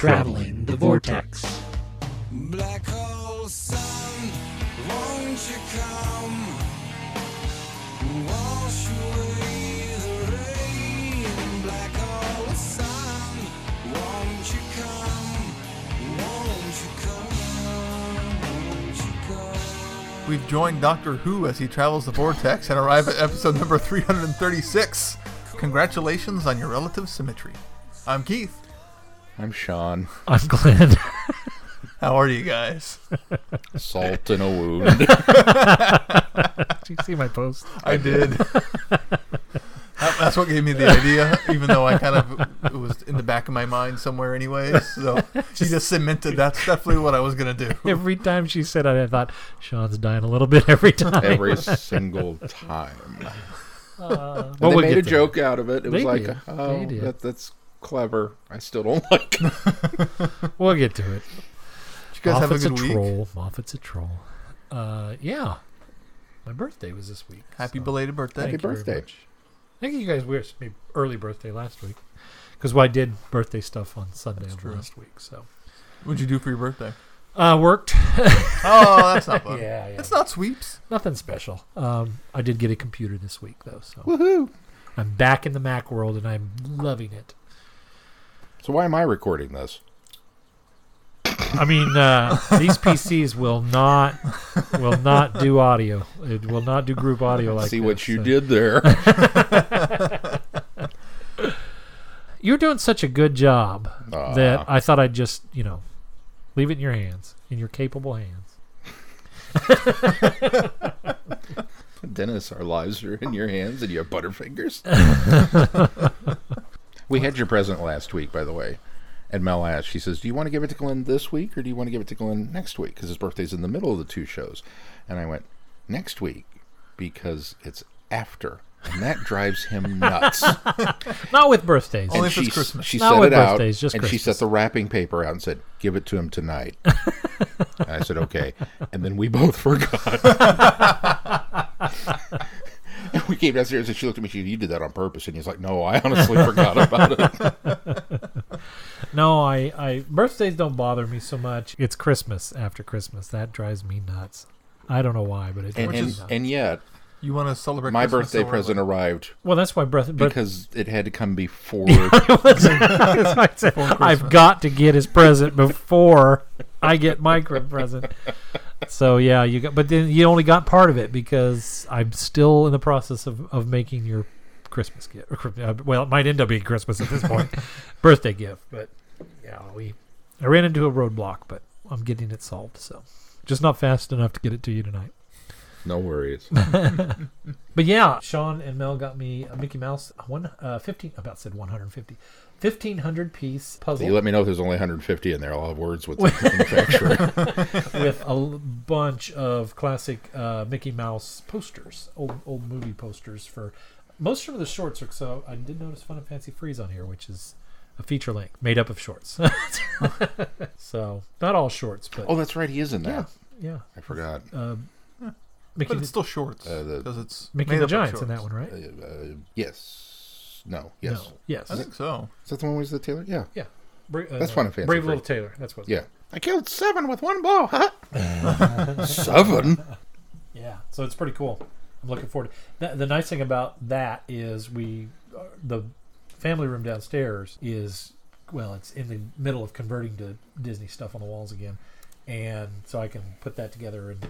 Traveling the Vortex. Black hole sun, won't you come? Wash away the rain. Black hole sun, won't you come? Won't you come? Won't you come? We've joined Doctor Who as he travels the vortex and arrive at episode number 336. Congratulations on your relative symmetry. I'm Keith. I'm Sean. I'm Glenn. How are you guys? Salt in a wound. Did you see my post? I did. That- That's what gave me the idea, even though I kind of it was in the back of my mind somewhere, anyways. So she just cemented that's definitely what I was gonna do. Every time she said it, I thought Sean's dying a little bit every time. Every single time. Uh, And well, they we'll made get a to joke out of it. It was like, did. oh, did. that, that's clever. I still don't like it. it. We'll get to it. Did you guys have a Moffat's a, good week? troll. Moffat's a troll. Uh, yeah. My birthday was this week. Happy so belated birthday. Happy thank you very birthday. much. I think you guys wished me early birthday last week because I did birthday stuff on Sunday That's of true. last week. So What'd you do for your birthday? uh, worked. Oh, that's not fun. yeah, yeah. It's not sweeps. Nothing special. Um, I did get a computer this week though, so Woohoo. I'm back in the Mac world and I'm loving it. So why am I recording this? I mean, uh, these PCs will not will not do audio. It will not do group audio like. See what this, you so- did there. You're doing such a good job Aw. that I thought I'd just you know leave it in your hands, in your capable hands. Dennis, our lives are in your hands and you have butterfingers. we had your present last week, by the way. And Mel asked, she says, Do you want to give it to Glenn this week or do you want to give it to Glenn next week? Because his birthday's in the middle of the two shows. And I went, Next week, because it's after. And that drives him nuts. Not with birthdays. Only and if it's Christmas. She Not set with it out, birthdays, just and she Christmas. set the wrapping paper out and said, "Give it to him tonight." and I said, "Okay." And then we both forgot. And we came downstairs, and she looked at me. She, said, "You did that on purpose?" And he's like, "No, I honestly forgot about it." No, I, I birthdays don't bother me so much. It's Christmas after Christmas that drives me nuts. I don't know why, but it And drives me and, nuts. and yet, You want to celebrate my Christmas birthday so present early. arrived well, that's why birthday. Because it had to come before. That's what I said. I've got to get his present before I get my cri- present. So yeah, you got, but then you only got part of it because I'm still in the process of, of making your Christmas gift. Or, uh, well, it might end up being Christmas at this point, birthday gift. But yeah, we I ran into a roadblock, but I'm getting it solved. So just not fast enough to get it to you tonight. no worries. But yeah, Sean and Mel got me a Mickey Mouse one uh, fifteen. About said 150, 1500 piece puzzle. you let me know if there's only 150 in there. I'll have words with the manufacturer. with a bunch of classic uh, Mickey Mouse posters, old old movie posters for most of the shorts. Are, so I did notice Fun and Fancy Freeze on here, which is a feature length made up of shorts. so not all shorts, but oh, that's right. He is in yeah, that. yeah. I forgot. Uh, Mickey, But the, it's still shorts Uh, the- because it's Mickey made the up of Giant's in that one, right? Uh, uh, yes. No. Yes. No. Yes. I think so. Is that the one with the Tailor? Yeah. yeah. Bra- uh, That's Fun and Fancy Brave Freeze. Little Tailor. That's what. Yeah. I killed seven with one blow. Huh? seven? Yeah, so it's pretty cool. I'm looking forward. To, the, the nice thing about that is we, uh, the family room downstairs is well, it's in the middle of converting to Disney stuff on the walls again, and so I can put that together and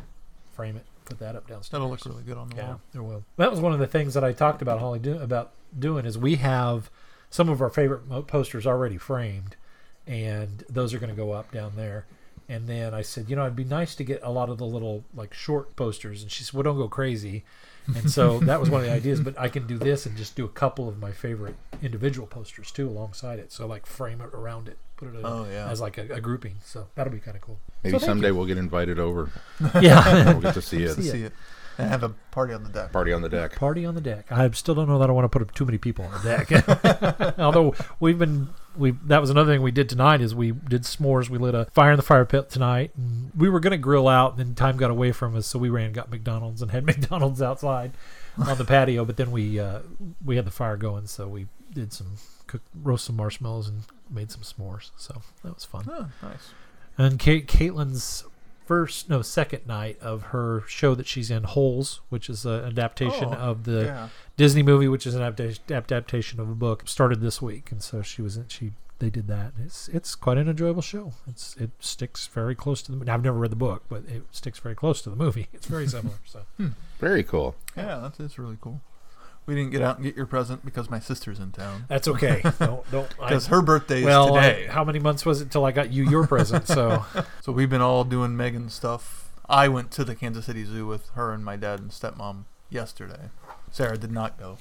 frame it, put that up downstairs. That'll look really good on the Yeah, wall. it will. That was one of the things that I talked about Holly do, about doing is we have some of our favorite mo- posters already framed, and those are going to go up down there. And then I said, you know, it'd be nice to get a lot of the little like short posters. And she said, well, don't go crazy. And so that was one of the ideas. But I can do this and just do a couple of my favorite individual posters too alongside it. So like frame it around it, put it in, Oh, yeah. as like a, a grouping. So that'll be kind of cool. Maybe So someday you. we'll get invited over. Yeah. We'll get to see it. To See it. See it and have a party on the deck. Party on the deck. Party on the deck. I still don't know that I want to put too many people on the deck. Although we've been we that was another thing we did tonight is we did s'mores. We lit a fire in the fire pit tonight. And we were gonna grill out, and then time got away from us, so we ran and got McDonald's and had McDonald's outside on the patio. But then we uh, we had the fire going, so we did some cooked, roast some marshmallows and made some s'mores. So that was fun. Oh, nice. And Kate, Caitlin's first, no, second night of her show that she's in, Holes, which is an adaptation Oh, of the yeah. Disney movie, which is an adaptation, adaptation of a book, started this week, and so she was in, she they did that. It's it's quite an enjoyable show. It's it sticks very close to the. I've never read the book, but it sticks very close to the movie. It's very similar. So hmm. Hmm. Very cool. Yeah, that's, that's really cool. We didn't get out and get your present because my sister's in town. that's okay. don't don't. Because her birthday is well, I- today. how many months was it till I got you your present? So So we've been all doing Megan stuff. I went to the Kansas City Zoo with her and my dad and stepmom yesterday. Sarah did not go.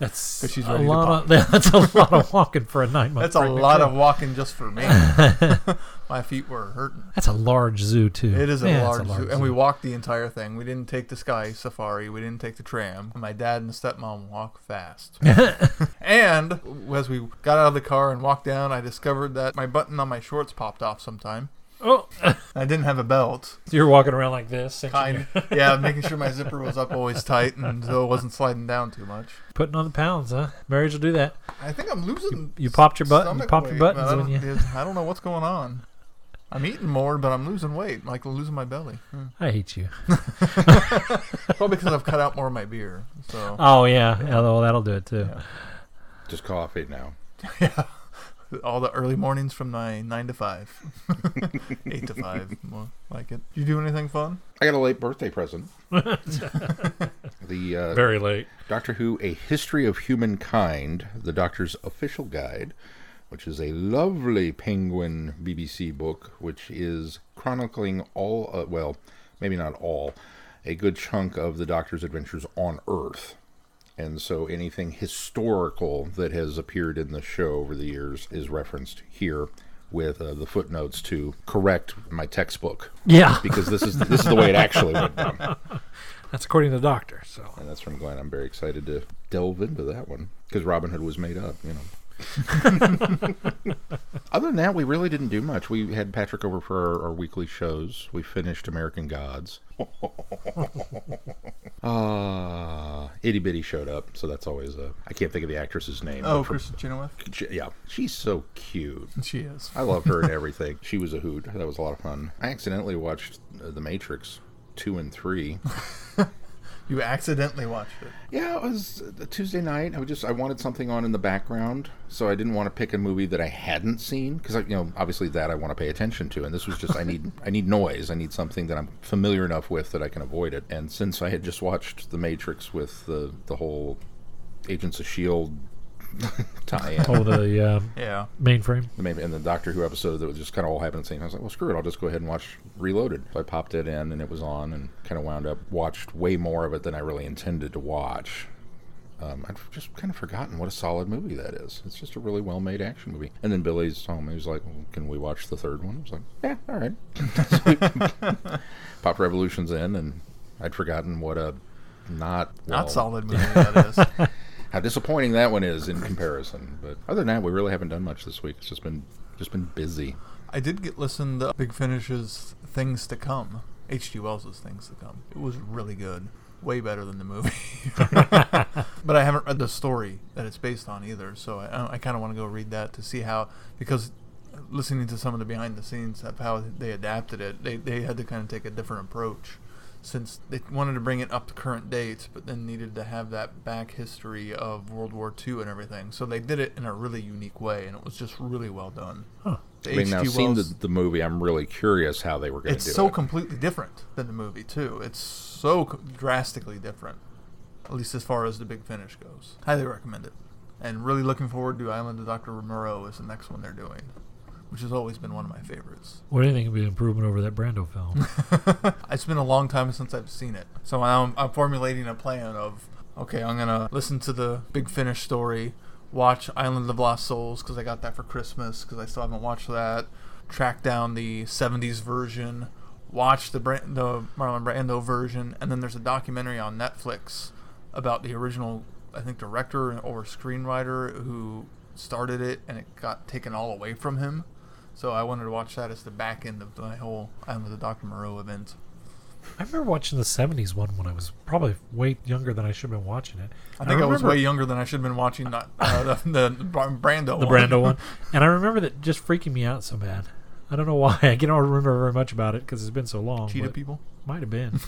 That's 'Cause she's a ready to lot of that's a lot of walking for a nine month. That's a lot of walking just for me. my feet were hurting. That's a large zoo too. It is a, Yeah, it's large, zoo. And we walked the entire thing. We didn't take the sky safari. We didn't take the tram. My dad and stepmom walk fast. and as we got out of the car and walked down, I discovered that my button on my shorts popped off sometime. Oh, I didn't have a belt. you're walking around like this, Kind your- yeah, making sure my zipper was up always tight and so it wasn't sliding down too much. putting on the pounds, huh? Marriage will do that. I think I'm losing. You you popped your butt- you stomach popped your weight, buttons but I when don't- you- I don't know what's going on. I'm eating more, but I'm losing weight, like losing my belly. Hmm. I hate you. Probably because I've cut out more of my beer. So Oh yeah, yeah. Well, that'll do it too. Yeah. Just coffee now. yeah, all the early mornings from my nine to five, eight to five, more like it. You do anything fun? I got a late birthday present. the uh, Very late. Doctor Who: A History of Humankind, the Doctor's official guide, which is a lovely Penguin BBC book, which is chronicling all, uh, well, maybe not all, a good chunk of the Doctor's adventures on Earth. And so anything historical that has appeared in the show over the years is referenced here with uh, the footnotes to correct my textbook Yeah, because this is this is the way it actually went down. that's according to the doctor. So And that's from Glenn. I'm very excited to delve into that one because Robin Hood was made up, you know. Other than that, we really didn't do much. We had Patrick over for our, our weekly shows. We finished American Gods. Ah, Itty Bitty showed up, so that's always a. I can't think of the actress's name. Oh, for- Kristin Chenoweth. she- yeah, she's so cute. She is. I love her and everything. She was a hoot. That was a lot of fun. I accidentally watched uh, The Matrix two and three. You accidentally watched it. Yeah, it was a Tuesday night. I just I wanted something on in the background, so I didn't want to pick a movie that I hadn't seen because you know obviously that I want to pay attention to, and this was just I need I need noise. I need something that I'm familiar enough with that I can avoid it. And since I had just watched The Matrix with the the whole Agents of Shield tie-in. oh, the uh, Yeah. mainframe. the main, and the Doctor Who episode that was just kind of all happened at the same time. I was like, well, screw it, I'll just go ahead and watch Reloaded. So I popped it in, and it was on, and kind of wound up watched way more of it than I really intended to watch. Um, I've just kind of forgotten what a solid movie that is. It's just a really well-made action movie. And then Billy's home. He was like, well, "Can we watch the third one?" I was like, "Yeah, all right." So we popped Revolutions in, and I'd forgotten what a not well, Not solid movie that is. how disappointing that one is in comparison. But other than that, we really haven't done much this week. It's just been just been busy. I did get listen to Big Finish's Things to Come. H.G. Wells' Things to Come. It was really good. Way better than the movie. but I haven't read the story that it's based on either, so I, I kind of want to go read that to see how, because listening to some of the behind the scenes of how they adapted it, they, they had to kind of take a different approach since they wanted to bring it up to current dates, but then needed to have that back history of World War II and everything. So they did it in a really unique way, and it was just really well done. Huh. The Having now H.G. seen the, the movie, I'm really curious how they were going to it's do so it. It's so completely different than the movie too. It's so co- drastically different, at least as far as the Big Finish goes. Highly recommend it, and really looking forward to Island of Doctor Moreau is the next one they're doing, which has always been one of my favorites. What do you think would be an improvement over that Brando film? it's been a long time since I've seen it, so I'm, I'm formulating a plan of okay, I'm gonna listen to the Big Finish story, watch Island of Lost Souls because I got that for Christmas because I still haven't watched that. Track down the '70s version, watch the Bra- the Marlon Brando version, and then there's a documentary on Netflix about the original, I think, director or screenwriter who started it, and it got taken all away from him. So I wanted to watch that as the back end of my whole Island of the Dr. Moreau event. I remember watching the '70s one when I was probably way younger than I should have been watching it. I think I, was way younger than I should have been watching that, uh, the, the Brando the one. Brando one, and I remember that just freaking me out so bad. I don't know why. I don't remember very much about it because it's been so long. Cheetah people. Might have been. it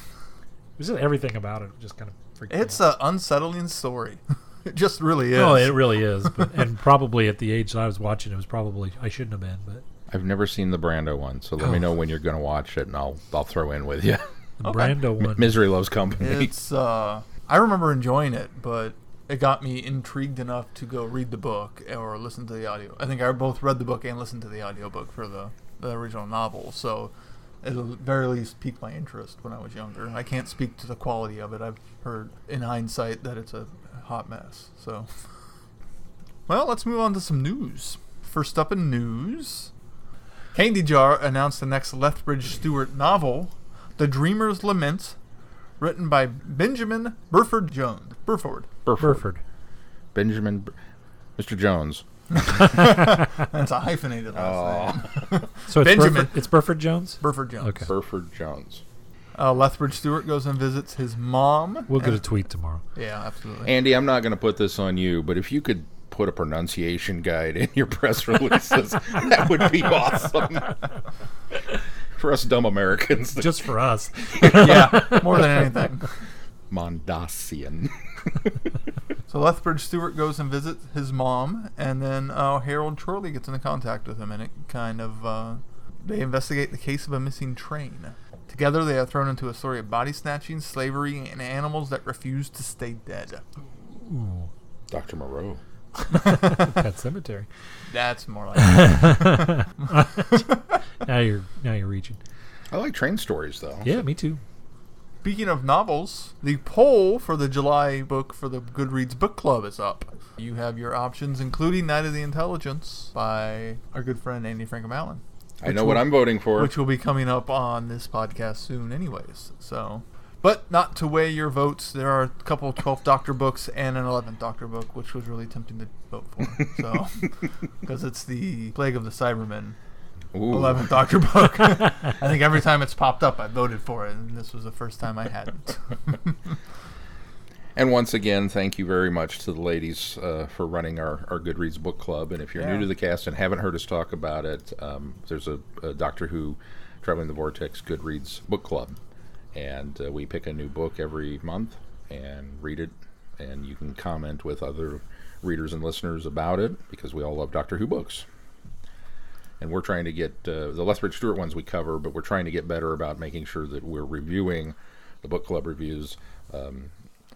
was just everything about it just kind of freaked It's me out. an unsettling story. it just really is. No, it really is. But, and probably at the age that I was watching, it was probably I shouldn't have been. But I've never seen the Brando one, so let me Oh. know when you're going to watch it, and I'll I'll throw in with you. the Okay. Brando one, Misery loves company. It's. Uh, I remember enjoying it, but it got me intrigued enough to go read the book or listen to the audio. I think I both read the book and listened to the audiobook for the the original novel. So it at the very least piqued my interest when I was younger. I can't speak to the quality of it. I've heard in hindsight that it's a hot mess. So, well, let's move on to some news. First up in news, Candy Jar announced the next Lethbridge Stewart novel, The Dreamer's Lament, written by Benjamin Burford Jones. Burford. Burford. Burford. Benjamin, Bur- Mr. Jones. That's a hyphenated last name. So it's Benjamin. Burford, it's Burford Jones. Burford Jones. Okay. Burford Jones. Uh, Lethbridge Stewart goes and visits his mom. We'll get a and- tweet tomorrow. Yeah, absolutely. Andy, I'm not going to put this on you, but if you could put a pronunciation guide in your press releases, that would be awesome. For us dumb Americans, Just for us. yeah, more than anything. Mondasian. So Lethbridge Stewart goes and visits his mom, and then uh, Harold Chorley gets into contact with him, and it kind of uh, they investigate the case of a missing train. Together, they are thrown into a story of body snatching, slavery, and animals that refuse to stay dead. Ooh, Dr. Moreau. Pet Sematary. That's more like it. Now you're now you're reaching. I like train stories, though. Yeah, me too. Speaking of novels, the poll for the July book for the Goodreads Book Club is up. You have your options, including Night of the Intelligence by our good friend Andy Frankham Allen. I know what I'm voting for. which will be coming up on this podcast soon, anyways. So, but not to weigh your votes, there are a couple of 12th Doctor books and an 11th Doctor book, which was really tempting to vote for. So, because it's the Plague of the Cybermen Ooh. 11th Doctor book. I think every time it's popped up, I voted for it, and this was the first time I hadn't. And once again, thank you very much to the ladies uh, for running our, our Goodreads book club. And if you're Yeah. new to the cast and haven't heard us talk about it, um, there's a, a Doctor Who Traveling the Vortex Goodreads book club. And uh, we pick a new book every month and read it. And you can comment with other readers and listeners about it because we all love Doctor Who books. And we're trying to get uh, the Lethbridge Stewart ones we cover, but we're trying to get better about making sure that we're reviewing the book club reviews. Um,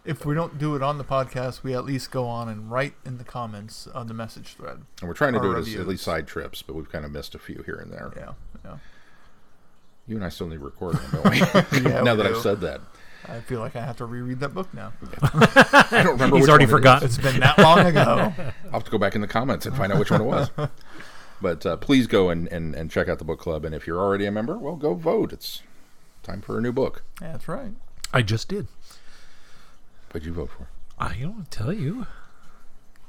if we don't do it on the podcast, we at least go on and write in the comments on the message thread. And we're trying to do it as at least side trips, but we've kind of missed a few here and there. Yeah, yeah. You and I still need recording, don't we? Yeah, now we that do. I've said that, I feel like I have to reread that book now. I don't remember. He's which already one it is. forgotten. It's been that long ago. I'll have to go back in the comments and find out which one it was. But uh, please go and, and, and check out the book club. And if you're already a member, well, go vote. It's time for a new book. That's right. I just did. What'd you vote for? I don't want to tell you.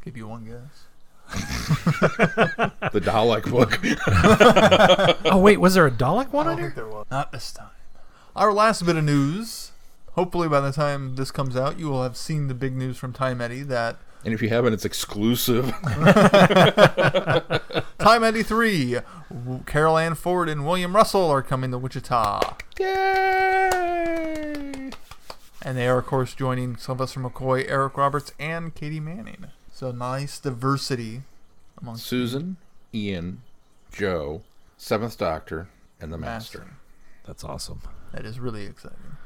Give you one guess. The Dalek book. Oh wait, was there a Dalek one I on don't think here? there was. Not this time. Our last bit of news. Hopefully, by the time this comes out, you will have seen the big news from Time Eddy that and if you haven't, it's exclusive. Time Eddy 3, Carole Ann Ford and William Russell are coming to Wichita. Yay! And they are, of course, joining Sylvester McCoy, Eric Roberts, and Katy Manning. So nice diversity amongst Susan, Ian, Jo, Seventh Doctor, and the Master. Master. That's awesome. That is really exciting.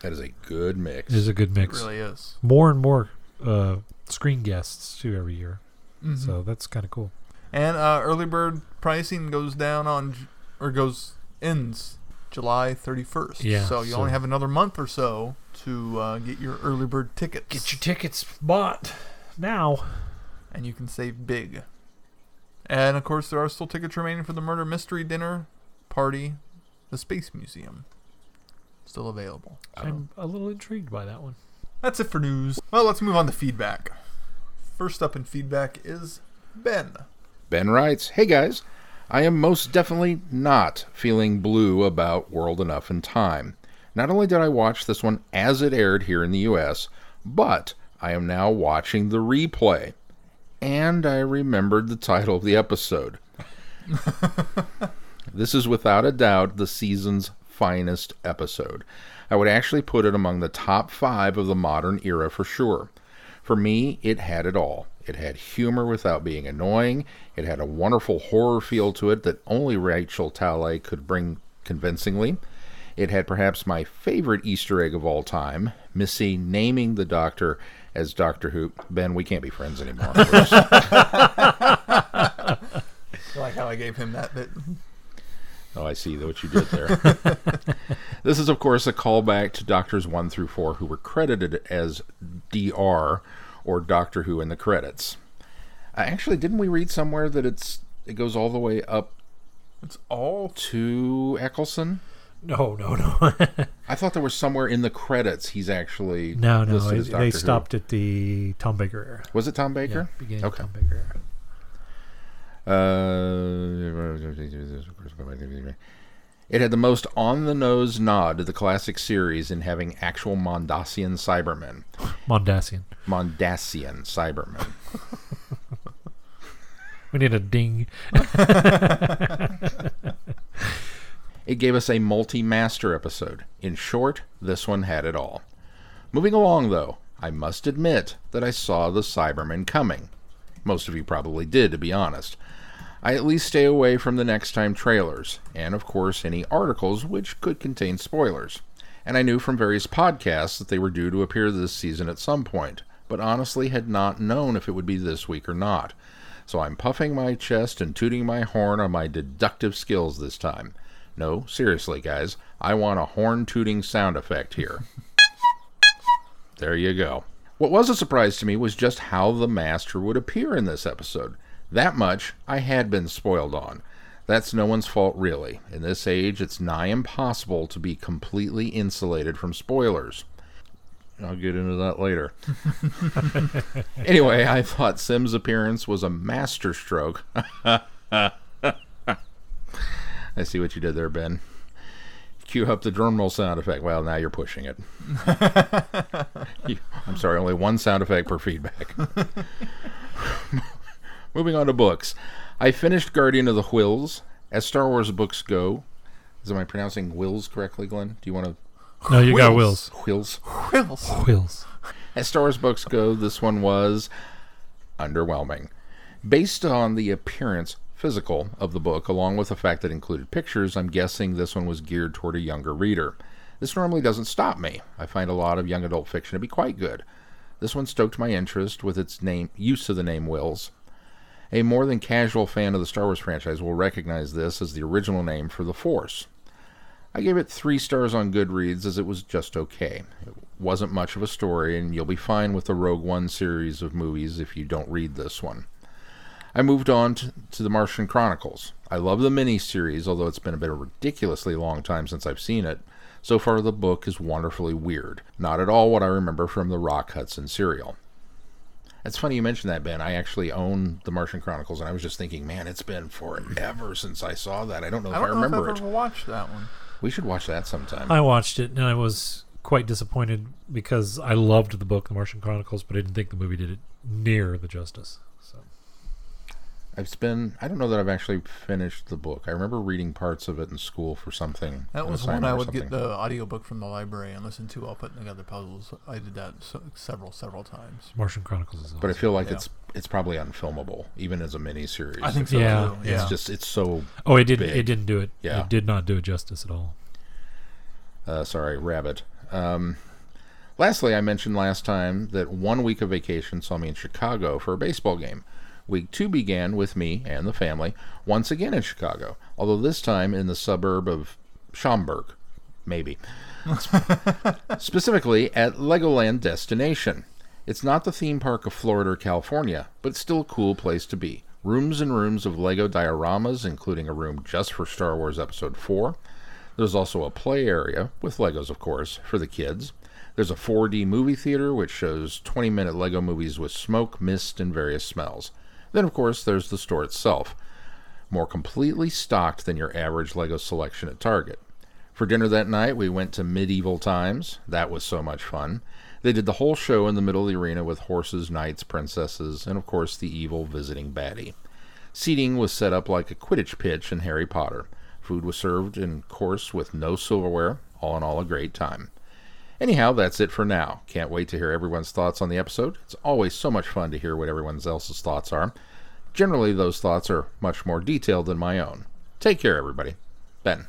That is a good mix. It is a good It mix. really is. More and more uh, screen guests too every year. Mhm. So that's kind of cool. And uh, early bird pricing goes down on, or goes ends July 31st. Yeah, So you so- only have another month or so to uh, get your early bird tickets. Get your tickets bought now. and you can save big. And of course, there are still tickets remaining for the murder mystery dinner party, the Space Museum. Still available. I'm a little intrigued by that one. That's it for news. Well, let's move on to feedback. First up in feedback is Ben. Ben writes, Hey guys, I am most definitely not feeling blue about World Enough and Time. Not only did I watch this one as it aired here in the US, but I am now watching the replay. And I remembered the title of the episode. this is without a doubt the season's finest episode. I would actually put it among the top five of the modern era for sure. For me, it had it all. It had humor without being annoying. It had a wonderful horror feel to it that only Rachel Talalay could bring convincingly. It had perhaps my favorite Easter egg of all time, Missy naming the Doctor as Doctor Who. Ben, we can't be friends anymore. I like how I gave him that bit. Oh, I see what you did there. this is, of course, a callback to Doctors 1 through 4 who were credited as DR or Doctor Who in the credits. Uh, actually, didn't we read somewhere that it's it goes all the way up It's all to Eccleston? No, no, no, I thought there was somewhere in the credits he's actually no, no. It, they Doctor Who. stopped at the Tom Baker era. Was it Tom Yeah, Baker? beginning Okay. of Tom Baker era. Uh, it had the most on the nose nod to the classic series in having actual Mondasian Cybermen. Mondasian. Mondasian Cybermen. We need a ding. It gave us a multi master episode. In short, this one had it all. Moving along, though, I must admit that I saw the Cybermen coming. Most of you probably did, to be honest. I at least stay away from the next time trailers, and of course any articles which could contain spoilers. And I knew from various podcasts that they were due to appear this season at some point, but honestly had not known if it would be this week or not. So I'm puffing my chest and tooting my horn on my deductive skills this time. No, seriously, guys, I want a horn tooting sound effect here. There you go. What was a surprise to me was just how the Master would appear in this episode. That much I had been spoiled on. That's no one's fault, really. In this age, it's nigh impossible to be completely insulated from spoilers. I'll get into that later. anyway, I thought Simm's appearance was a masterstroke. I see what you did there, Ben. Cue up the drum roll sound effect. Well, now you're pushing it. You- I'm sorry, only one sound effect per feedback. Moving on to books. I finished Guardian of the Whills. As Star Wars books go, is am I pronouncing Whills correctly, Glenn? Do you want to No, you got Whills. Wills. Whills? Wills. Whills. As Star Wars books go, this one was underwhelming. Based on the appearance, physical, of the book, along with the fact that it included pictures, I'm guessing this one was geared toward a younger reader. This normally doesn't stop me. I find a lot of young adult fiction to be quite good. This one stoked my interest with its name use of the name Whills. A more than casual fan of the Star Wars franchise will recognize this as the original name for the Force. I gave it three stars on Goodreads as it was just okay. It wasn't much of a story, and you'll be fine with the Rogue One series of movies if you don't read this one. I moved on to, to The Martian Chronicles. I love the miniseries, although it's been a bit of a ridiculously long time since I've seen it. So far, the book is wonderfully weird. Not at all what I remember from the Rock Hudson serial. It's funny you mentioned that, Ben. I actually own The Martian Chronicles, and I was just thinking, man, it's been forever since I saw that. I don't know if I I, don't know if remember I've it. ever watched that one. We should watch that sometime. I watched it and I was quite disappointed because I loved the book, The Martian Chronicles, but I didn't think the movie did it near the justice. So It's been I don't know that I've actually finished the book. I remember reading parts of it in school for something. That was one I or would get something. the audiobook from the library and listen to while putting together puzzles. I did that so, several, several times. Martian Chronicles is awesome. But I feel like Yeah. it's it's probably unfilmable, even as a miniseries. I think so Yeah. too. It's just it's so oh, it didn't. big. It didn't do it. Yeah. It did not do it justice at all. uh, sorry, rabbit. Um, lastly, I mentioned last time that one week of vacation saw me in Chicago for a baseball game. Week two began with me and the family once again in Chicago, although this time in the suburb of Schaumburg, maybe. Specifically at Legoland Destination. It's not the theme park of Florida or California, but still a cool place to be. Rooms and rooms of Lego dioramas, including a room just for Star Wars Episode 4. There's also a play area, with Legos, of course, for the kids. There's a 4D movie theater, which shows 20 minute Lego movies with smoke, mist, and various smells. Then, of course, there's the store itself, more completely stocked than your average Lego selection at Target. For dinner that night, we went to medieval times. That was so much fun. They did the whole show in the middle of the arena with horses, knights, princesses, and of course the evil visiting baddie. Seating was set up like a Quidditch pitch in Harry Potter. Food was served in course with no silverware. All in all, a great time. Anyhow, that's it for now. Can't wait to hear everyone's thoughts on the episode. It's always so much fun to hear what everyone else's thoughts are. Generally, those thoughts are much more detailed than my own. Take care, everybody. Ben.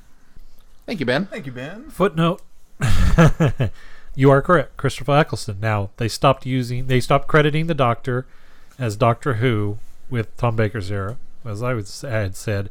Thank you, Ben. Thank you, Ben. Footnote. you are correct, Christopher Eccleston. Now they stopped using, they stopped crediting the Doctor as Doctor Who with Tom Baker's era, as I, was, I had said,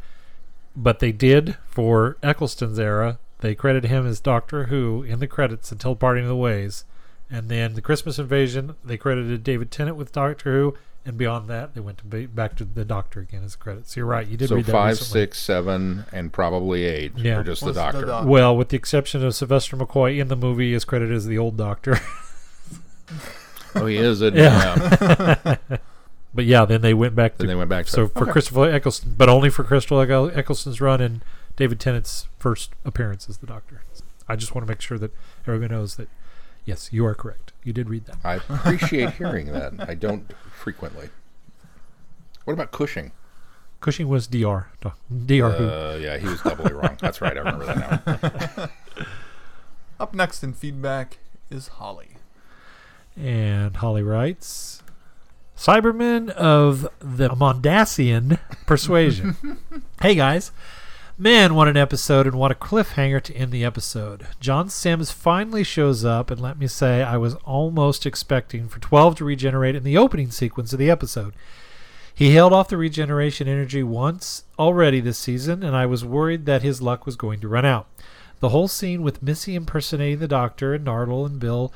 but they did for Eccleston's era. They credited him as Doctor Who in the credits until Parting of the Ways, and then the Christmas Invasion they credited David Tennant with Doctor Who, and beyond that they went to ba- back to the Doctor again as credits. You're right, you did So read that five, recently. six, seven, and probably eight Yeah. are just the What's the doctor. Well, with the exception of Sylvester McCoy in the movie, is credited as the old Doctor. oh, he is. Isn't Yeah. Yeah. But yeah, then they went back to Then they went back to so for Okay. Christopher Eccleston, but only for Christopher Eccl- Eccleston's run and David Tennant's first appearance as the Doctor. I just want to make sure that everyone knows that yes, you are correct. You did read that. I appreciate hearing that. I don't frequently. What about Cushing? Cushing was Dr. Doc- Dr. Who. Uh, yeah, he was doubly wrong. That's right. I remember that now. Up next in feedback is Holly. And Holly writes Cybermen of the Mondasian persuasion. hey guys. Man, what an episode and what a cliffhanger to end the episode. John Sims finally shows up, and let me say, I was almost expecting for 12 to regenerate in the opening sequence of the episode. He held off the regeneration energy once already this season, and I was worried that his luck was going to run out. The whole scene with Missy impersonating the Doctor and Nardole and Bill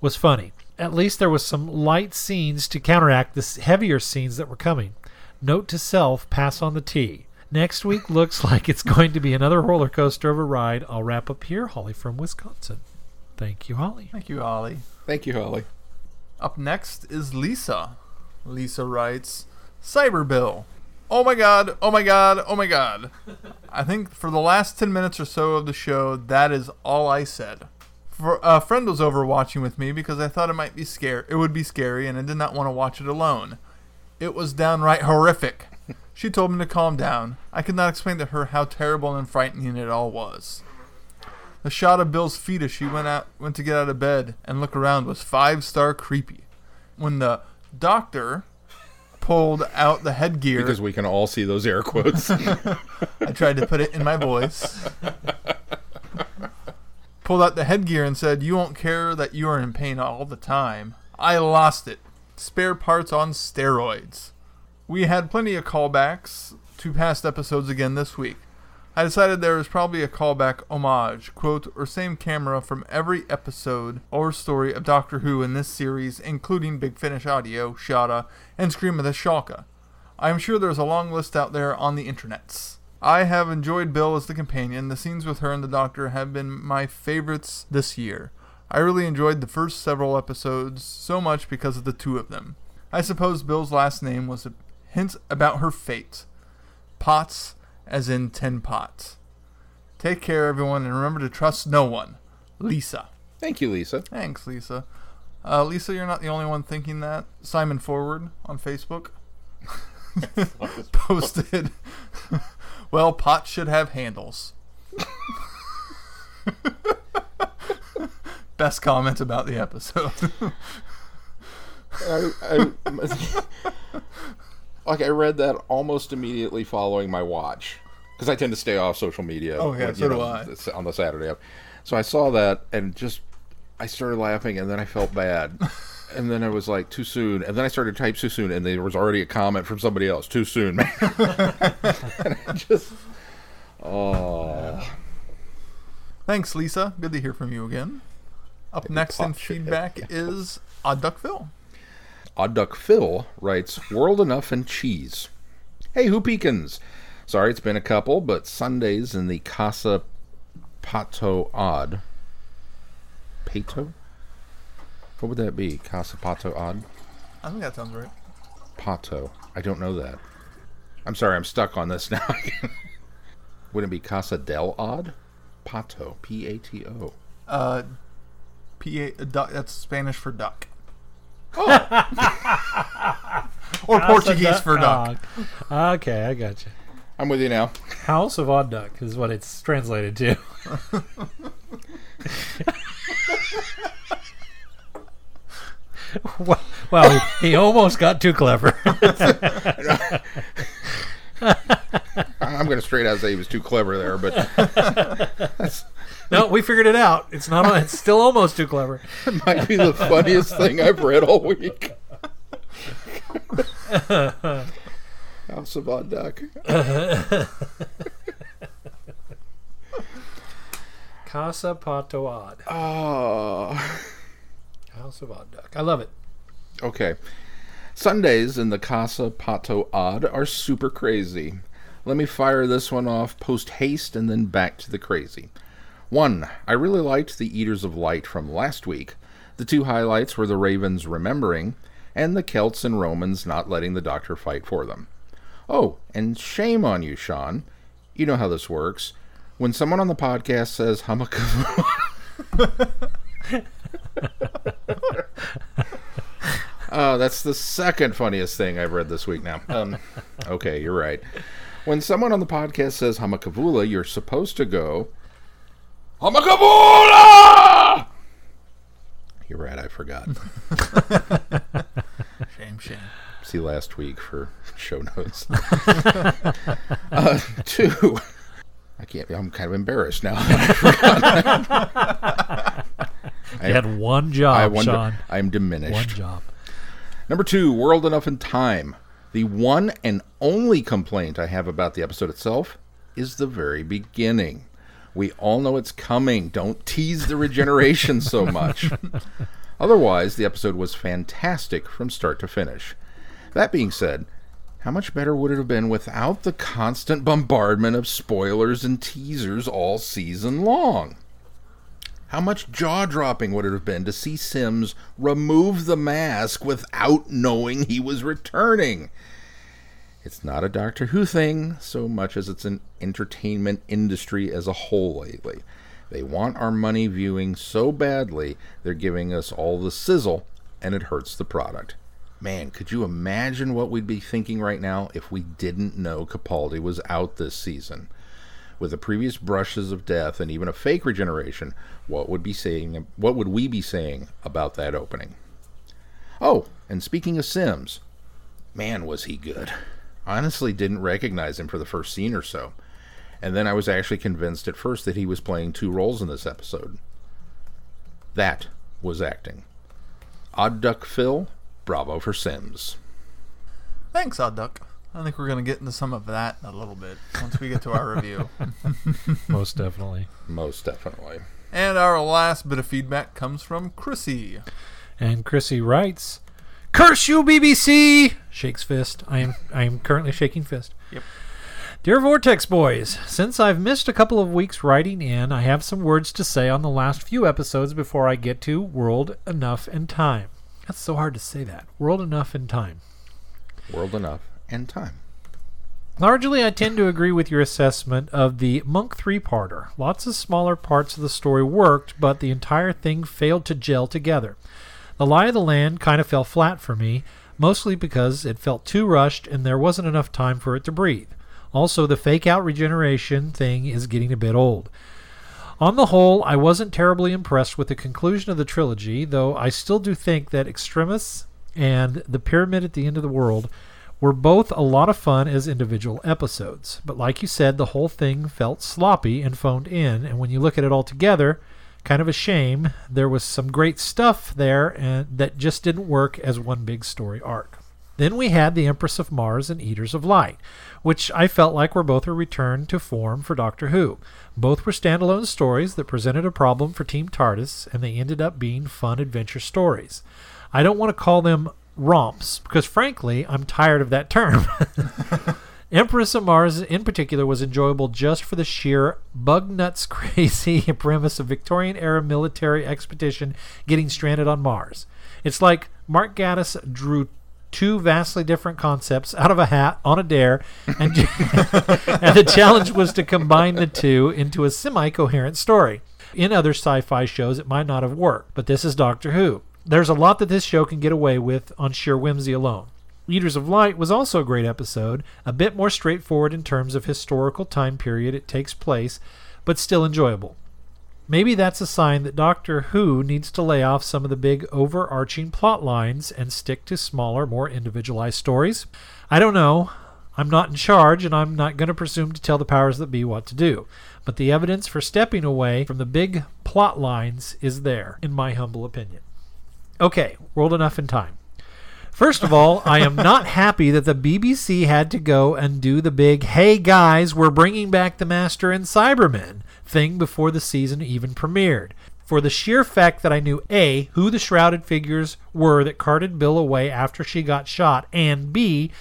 was funny. At least there was some light scenes to counteract the heavier scenes that were coming. Note to self: pass on the tea. Next week looks like it's going to be another roller coaster of a ride. I'll wrap up here, Holly from Wisconsin. Thank you, Holly. Thank you, Holly. Thank you, Holly. Up next is Lisa. Lisa writes, Cyber Bill. Oh my god, oh my god, oh my god. I think for the last 10 minutes or so of the show, that is all I said. For, a friend was over watching with me because I thought it might be scary. it would be scary and I did not want to watch it alone. It was downright horrific. She told me to calm down. I could not explain to her how terrible and frightening it all was. The shot of Bill's feet as she went out went to get out of bed and look around was five star creepy. When the doctor pulled out the headgear, Because we can all see those air quotes. I tried to put it in my voice. Pulled out the headgear and said, You won't care that you are in pain all the time. I lost it. Spare parts on steroids. We had plenty of callbacks to past episodes again this week. I decided there was probably a callback homage, quote, or same camera from every episode or story of Doctor Who in this series, including Big Finish Audio, Shada, and Scream of the Shalka. I am sure there's a long list out there on the internets. I have enjoyed Bill as the companion. The scenes with her and the Doctor have been my favorites this year. I really enjoyed the first several episodes so much because of the two of them. I suppose Bill's last name was a hint about her fate. Potts, as in ten pots. Take care, everyone, and remember to trust no one. Lisa. Thank you, Lisa. Thanks, Lisa. Uh, Lisa, you're not the only one thinking that. Simon Forward on Facebook posted, well, pots should have handles. Best comment about the episode. I, I, like I read that almost immediately following my watch because I tend to stay off social media. Oh, yeah, when, so you do I. On the Saturday, so I saw that and just I started laughing and then I felt bad. And then I was like, too soon. And then I started to type too soon, and there was already a comment from somebody else. Too soon, man. and I just, oh, Thanks, Lisa. Good to hear from you again. Up Maybe next in pot should have feedback is Odd Duck Phil. Odd Duck Phil writes, World Enough and Cheese. Hey, who peekins? Sorry, it's been a couple, but Sundays in the Casa Pato Odd. Pato? What would that be? Casa Pato Odd? I think that sounds right. Pato. I don't know that. I'm sorry, I'm stuck on this now. Wouldn't it be Casa del Odd? Pato. P A T O. Uh, P A duck. That's Spanish for duck. Oh. or Portuguese for duck. Oh, okay, I got you. I'm with you now. House of Odd Duck is what it's translated to. Well- well, he, he almost got too clever. I'm going to straight out say he was too clever there, but no, we figured it out. It's not. It's still almost too clever. it might be the funniest thing I've read all week. House of Odd Duck. Casa Pato Odd. Oh. House of Odd Duck. I love it. Okay. Sundays in the Casa Pato Odd are super crazy. Let me fire this one off post haste and then back to the crazy. One, I really liked the Eaters of Light from last week. The two highlights were the Ravens remembering and the Celts and Romans not letting the doctor fight for them. Oh, and shame on you, Sean. You know how this works. When someone on the podcast says Hamakavu. Oh, that's the second funniest thing I've read this week now. Um, okay, you're right. When someone on the podcast says Hamakavula, you're supposed to go Hamakavula! You're right, I forgot. Shame, shame. See last week for show notes. uh, two. I can't. I'm kind of embarrassed now. You had one job, I wonder. Sean. I'm diminished. One job. Number two, World Enough in Time. The one and only complaint I have about the episode itself is the very beginning. We all know it's coming. Don't tease the regeneration so much. Otherwise, the episode was fantastic from start to finish. That being said, how much better would it have been without the constant bombardment of spoilers and teasers all season long? How much jaw dropping would it have been to see Sims remove the mask without knowing he was returning? It's not a Doctor Who thing so much as it's an entertainment industry as a whole lately. They want our money viewing so badly, they're giving us all the sizzle, and it hurts the product. Man, could you imagine what we'd be thinking right now if we didn't know Capaldi was out this season? with the previous brushes of death and even a fake regeneration, what would be saying what would we be saying about that opening? Oh, and speaking of Sims, man was he good. I honestly didn't recognize him for the first scene or so. And then I was actually convinced at first that he was playing two roles in this episode. That was acting. Odd Duck Phil, bravo for Sims. Thanks, Odd Duck. I think we're going to get into some of that in a little bit once we get to our review. Most definitely. Most definitely. And our last bit of feedback comes from Chrissy. And Chrissy writes, "Curse you, BBC!" Shakes fist. I am I am currently shaking fist. Yep. Dear Vortex Boys, since I've missed a couple of weeks writing in, I have some words to say on the last few episodes before I get to World Enough and Time. That's so hard to say that. World Enough and Time. World enough and time. Largely, I tend to agree with your assessment of the Monk three parter. Lots of smaller parts of the story worked, but the entire thing failed to gel together. The Lie of the Land kind of fell flat for me, mostly because it felt too rushed and there wasn't enough time for it to breathe. Also, the fake out regeneration thing is getting a bit old. On the whole, I wasn't terribly impressed with the conclusion of the trilogy, though I still do think that Extremis and The Pyramid at the End of the World were both a lot of fun as individual episodes. But like you said, the whole thing felt sloppy and phoned in, and when you look at it all together, kind of a shame. There was some great stuff there and that just didn't work as one big story arc. Then we had the Empress of Mars and Eaters of Light, which I felt like were both a return to form for Doctor Who. Both were standalone stories that presented a problem for Team TARDIS, and they ended up being fun adventure stories. I don't want to call them romps because, frankly, I'm tired of that term. Empress of Mars, in particular, was enjoyable just for the sheer bug nuts crazy premise of Victorian era military expedition getting stranded on Mars. It's like Mark Gatiss drew two vastly different concepts out of a hat on a dare, and, and the challenge was to combine the two into a semi coherent story. In other sci fi shows, it might not have worked, but this is Doctor Who. There's a lot that this show can get away with on sheer whimsy alone. Eaters of Light was also a great episode, a bit more straightforward in terms of historical time period it takes place, but still enjoyable. Maybe that's a sign that Doctor Who needs to lay off some of the big overarching plot lines and stick to smaller, more individualized stories. I don't know. I'm not in charge, and I'm not going to presume to tell the powers that be what to do. But the evidence for stepping away from the big plot lines is there, in my humble opinion. Okay, world enough in time. First of all, I am not happy that the BBC had to go and do the big, hey guys, we're bringing back the Master and Cybermen thing before the season even premiered. For the sheer fact that I knew A, who the shrouded figures were that carted Bill away after she got shot, and B,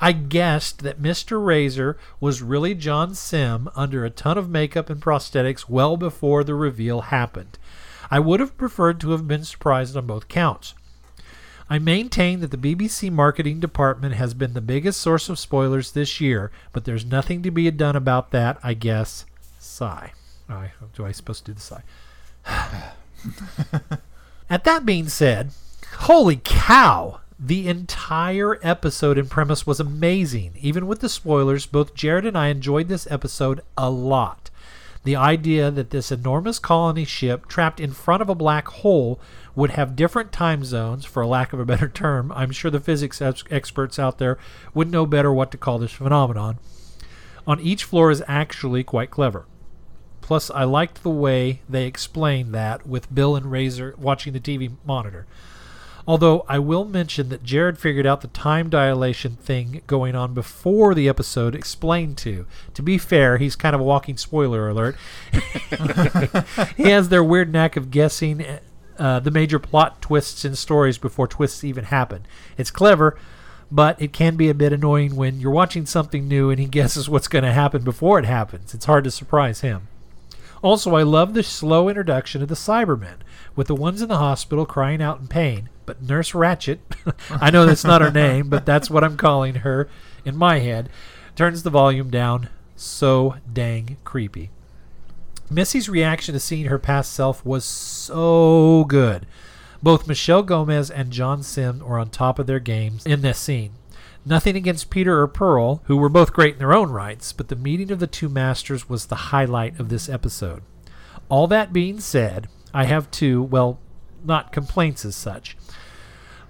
I guessed that Mr. Razor was really John Simm under a ton of makeup and prosthetics well before the reveal happened. I would have preferred to have been surprised on both counts. I maintain that the BBC marketing department has been the biggest source of spoilers this year, but there's nothing to be done about that, I guess. Sigh. I, do I supposed to do the sigh? At that being said, holy cow! The entire episode and premise was amazing. Even with the spoilers, both Jared and I enjoyed this episode a lot. The idea that this enormous colony ship trapped in front of a black hole would have different time zones, for lack of a better term, I'm sure the physics ex- experts out there would know better what to call this phenomenon, on each floor is actually quite clever. Plus, I liked the way they explained that with Bill and Razor watching the TV monitor. Although I will mention that Jared figured out the time dilation thing going on before the episode explained to. To be fair, he's kind of a walking spoiler alert. he has their weird knack of guessing uh, the major plot twists in stories before twists even happen. It's clever, but it can be a bit annoying when you're watching something new and he guesses what's going to happen before it happens. It's hard to surprise him. Also, I love the slow introduction of the Cybermen, with the ones in the hospital crying out in pain. But Nurse Ratched, I know that's not her name, but that's what I'm calling her in my head, turns the volume down. So dang creepy. Missy's reaction to seeing her past self was so good. Both Michelle Gomez and John Simm were on top of their games in this scene. Nothing against Peter or Pearl, who were both great in their own rights, but the meeting of the two masters was the highlight of this episode. All that being said, I have two, well, not complaints as such,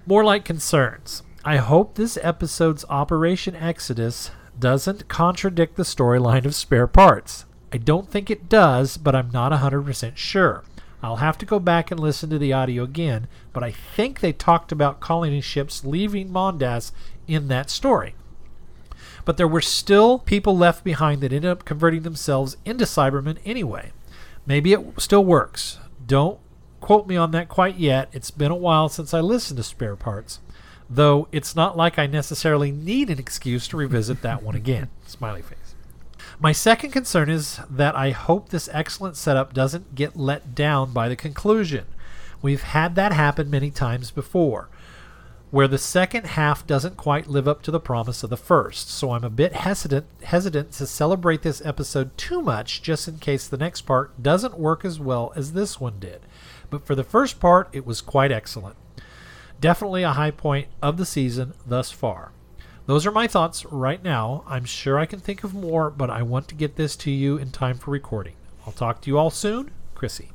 more like concerns. I hope this episode's Operation Exodus doesn't contradict the storyline of spare parts. I don't think it does, but I'm not 100% sure. I'll have to go back and listen to the audio again, but I think they talked about colony ships leaving Mondas in that story. But there were still people left behind that ended up converting themselves into Cybermen anyway. Maybe it still works. Don't quote me on that quite yet. It's been a while since I listened to Spare Parts. Though it's not like I necessarily need an excuse to revisit that one again. Smiley face. My second concern is that I hope this excellent setup doesn't get let down by the conclusion. We've had that happen many times before, where the second half doesn't quite live up to the promise of the first. So I'm a bit hesitant hesitant to celebrate this episode too much just in case the next part doesn't work as well as this one did. But for the first part, it was quite excellent. Definitely a high point of the season thus far. Those are my thoughts right now. I'm sure I can think of more, but I want to get this to you in time for recording. I'll talk to you all soon. Chrissy.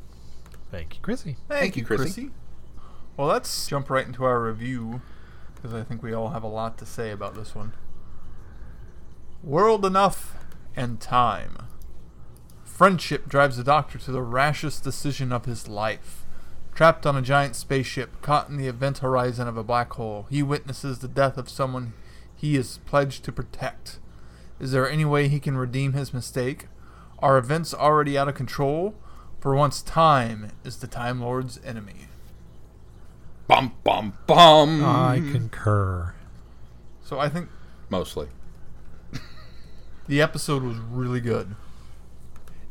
Thank you, Chrissy. Thank, you, you, Chrissy. Chrissy. Well, let's jump right into our review because I think we all have a lot to say about this one. World enough and time. Friendship drives the doctor to the rashest decision of his life. Trapped on a giant spaceship, caught in the event horizon of a black hole, he witnesses the death of someone he is pledged to protect. Is there any way he can redeem his mistake? Are events already out of control? For once, time is the Time Lord's enemy. Bum bum bum. I concur. So I think Mostly. the episode was really good.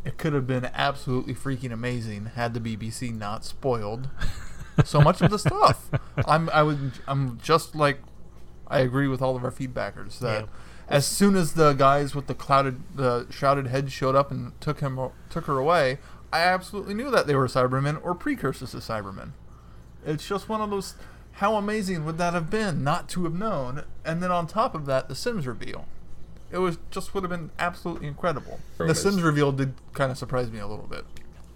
It could have been absolutely freaking amazing had the BBC not spoiled so much of the stuff. I'm I would I'm just like I agree with all of our feedbackers that Yeah. as soon as the guys with the clouded, the shrouded heads showed up and took him, took her away, I absolutely knew that they were Cybermen or precursors to Cybermen. It's just one of those. How amazing would that have been not to have known? And then on top of that, the Simm's reveal. It was just would have been absolutely incredible. Right, The it's- Simm's reveal did kind of surprise me a little bit.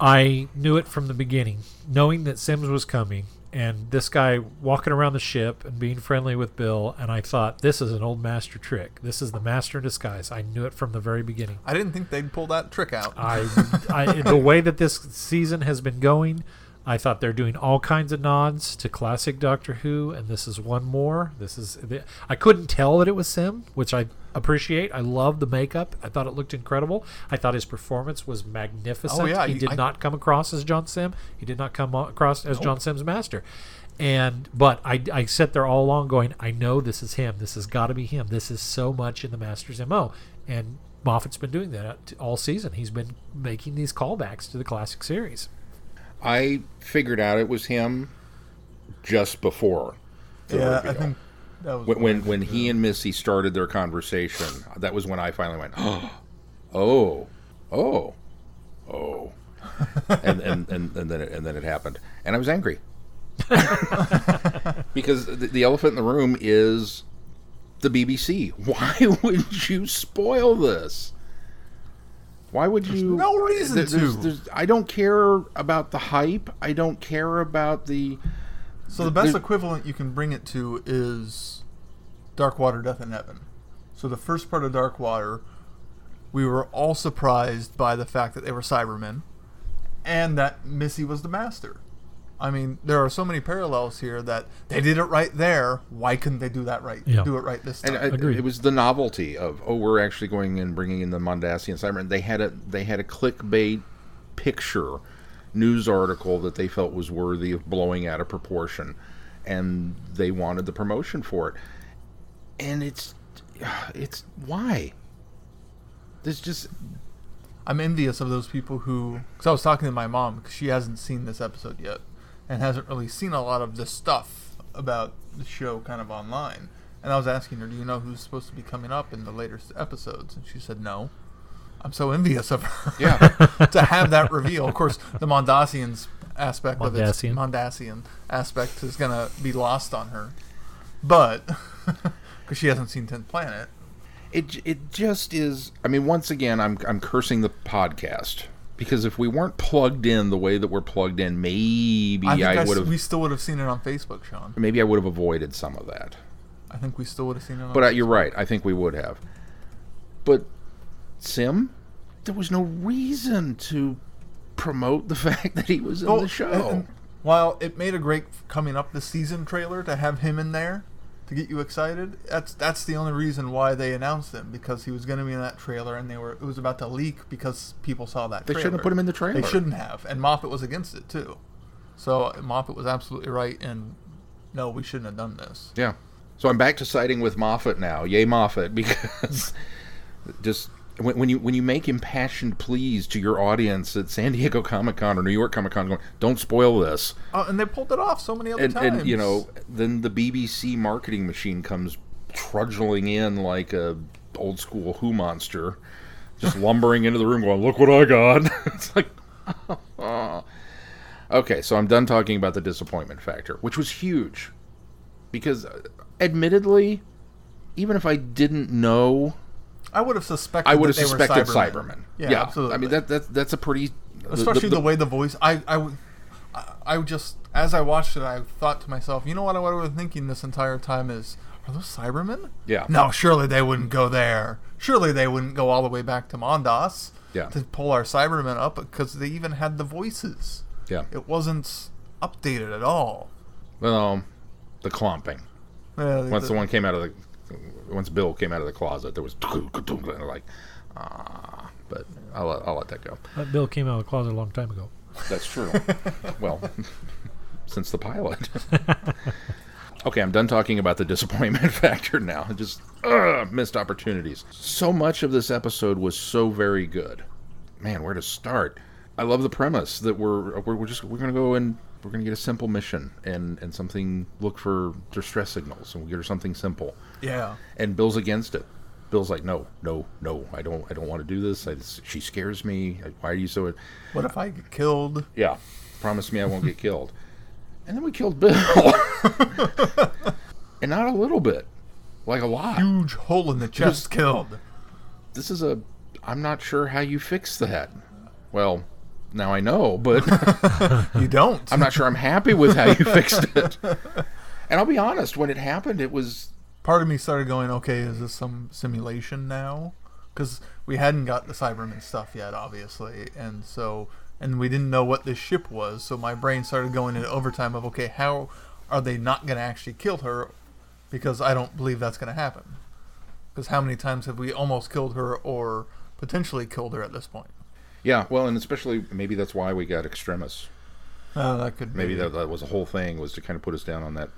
I knew it from the beginning, knowing that Simm's was coming, and this guy walking around the ship and being friendly with Bill, and I thought this is an old master trick. This is the master in disguise. I knew it from the very beginning. I didn't think they'd pull that trick out. I, I the way that this season has been going, I thought they're doing all kinds of nods to classic Doctor Who, and this is one more. This is I couldn't tell that it was Simm, which I appreciate. I love the makeup. I thought it looked incredible. I thought his performance was magnificent. Oh, yeah, he did I- not come across as John Simm. He did not come across as John Simm's master. And but I, I sat there all along going, I know this is him. This has got to be him. This is so much in the Master's mo. And Moffat's been doing that all season. He's been making these callbacks to the classic series. I figured out it was him just before. the yeah, I reveal. think that was when when, when he and Missy started their conversation, that was when I finally went, oh, oh, oh, oh. and and, and, and then it, and then it happened, and I was angry because the, the elephant in the room is the BBC. Why would you spoil this? Why would you? no reason there- there's- to. there's- I don't care about the hype. I don't care about the. So the best equivalent you can bring it to is Dark Water, Death in Heaven. So the first part of Dark Water, we were all surprised by the fact that they were Cybermen, and that Missy was the Master. I mean, there are so many parallels here that they did it right there. Why couldn't they do that right? Yeah. Do it right this time? And I, Agreed. it was the novelty of oh, we're actually going and bringing in the Mondasian Cybermen. They had a they had a clickbait picture news article that they felt was worthy of blowing out of proportion, and they wanted the promotion for it. And it's it's why there's just I'm envious of those people who. Because I was talking to my mom because she hasn't seen this episode yet, and hasn't really seen a lot of this stuff about the show kind of online. And I was asking her, "Do you know who's supposed to be coming up in the later episodes?" And she said, "No." I'm so envious of her. Yeah. to have that reveal. Of course, the Mondasian's aspect of it, Mondasian. Mondasian aspect, is gonna be lost on her, but because she hasn't seen Tenth Planet. it it just is. I mean, once again, I'm I'm cursing the podcast because if we weren't plugged in the way that we're plugged in, maybe I think I, I s- would have we still would have seen it on Facebook, Sean. maybe I would have avoided some of that. I think we still would have seen it. on But you're right. I think we would have. But Simm, there was no reason to promote the fact that he was in Oh, the show. and- and while it made a great coming up the season trailer to have him in there to get you excited, that's that's the only reason why they announced him because he was going to be in that trailer and they were it was about to leak because people saw that. They trailer. shouldn't have put him in the trailer. They shouldn't have, and Moffat was against it too. So uh, Moffat was absolutely right, and no, we shouldn't have done this. yeah. So I'm back to siding with Moffat now. Yay, Moffat! Because just when, when you when you make impassioned pleas to your audience at San Diego Comic Con or New York Comic Con, going, "Don't spoil this," Oh, and they pulled it off so many other and, times. and you know, then the BBC marketing machine comes trudging in like a old school Who monster, just lumbering into the room, going, "Look what I got!" it's like, okay, so I'm done talking about the disappointment factor, which was huge, because, uh, admittedly, even if I didn't know, I would have suspected. I would have that they were suspected Cybermen. Cybermen. Yeah, absolutely. I mean that that's that's a pretty, especially the, way the voice I, I I just as I watched it I thought to myself you know what I was thinking this entire time is are those Cybermen Yeah. no surely they wouldn't go there surely they wouldn't go all the way back to Mondas Yeah. to pull our Cybermen up because they even had the voices yeah, it wasn't updated at all well, the clomping. Yeah, once the one came out of the once Bill came out of the closet, there was like ah. But I'll let, I'll let that go. That bill came out of the closet a long time ago. That's true. well, since the pilot. okay, I'm done talking about the disappointment factor now. Just ugh, missed opportunities. So much of this episode was so very good. Man, where to start? I love the premise that we're we're, we're just we're gonna go and we're gonna get a simple mission and and something. Look for distress signals, and we will get her something simple. Yeah. And Bill's against it. Bill's like, no, no, no, I don't, I don't want to do this. I, she scares me. Why are you so? What if I get killed? Yeah, promise me I won't get killed. And then we killed Bill, and not a little bit, like a lot. Huge hole in the chest killed. This is a. I'm not sure how you fix that. Well, now I know, but You don't. I'm not sure I'm happy with how you fixed it. And I'll be honest, when it happened, it was Part of me started going, okay, is this some simulation now? Because we hadn't got the Cybermen stuff yet, obviously, and so and we didn't know what this ship was. So my brain started going into overtime of, okay, how are they not going to actually kill her? Because I don't believe that's going to happen. Because how many times have we almost killed her or potentially killed her at this point? yeah. Well, and especially maybe that's why we got Extremis. Uh, that could Maybe be. that, that was the whole thing was to kind of put us down on that.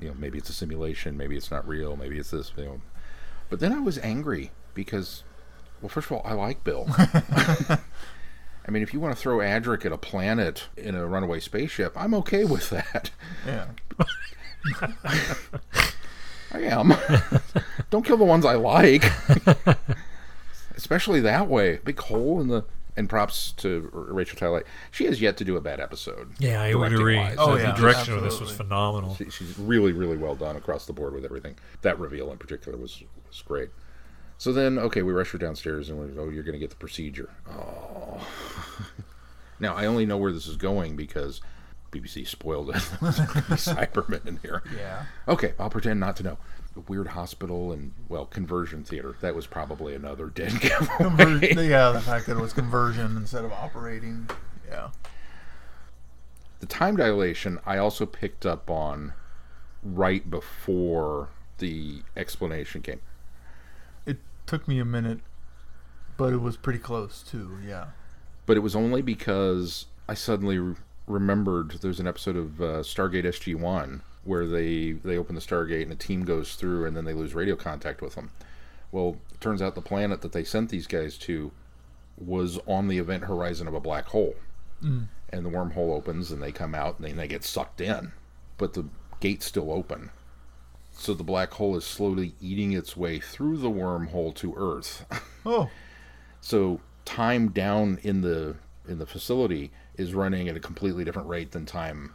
You know, maybe it's a simulation, maybe it's not real, maybe it's this. You know. But then I was angry because, well, first of all, I like Bill. I mean, if you want to throw Adric at a planet in a runaway spaceship, I'm okay with that. Yeah. I am. Don't kill the ones I like. Especially that way. Big hole in the. And props to Rachel Talalay. She has yet to do a bad episode. Yeah, I would agree. wise. Oh, the yeah, direction of this was phenomenal. She, she's really, really well done across the board with everything. That reveal in particular was was great. So then, okay, we rush her downstairs, and we're, oh, you're going to get the procedure. Oh. now I only know where this is going because BBC spoiled it. There's Cybermen in here. Yeah. Okay, I'll pretend not to know. Weird hospital and well, conversion theater. That was probably another dead Conver- giveaway. yeah, the fact that it was conversion instead of operating. Yeah. the time dilation I also picked up on right before the explanation came. It took me a minute, but it was pretty close too. Yeah. but it was only because I suddenly re- remembered there's an episode of uh, Stargate SG One where they they open the Stargate and a team goes through and then they lose radio contact with them. Well, it turns out the planet that they sent these guys to was on the event horizon of a black hole, hmm. and the wormhole opens and they come out and then they get sucked in, but the gate's still open. So the black hole is slowly eating its way through the wormhole to Earth. Oh. So time down in the in the facility is running at a completely different rate than time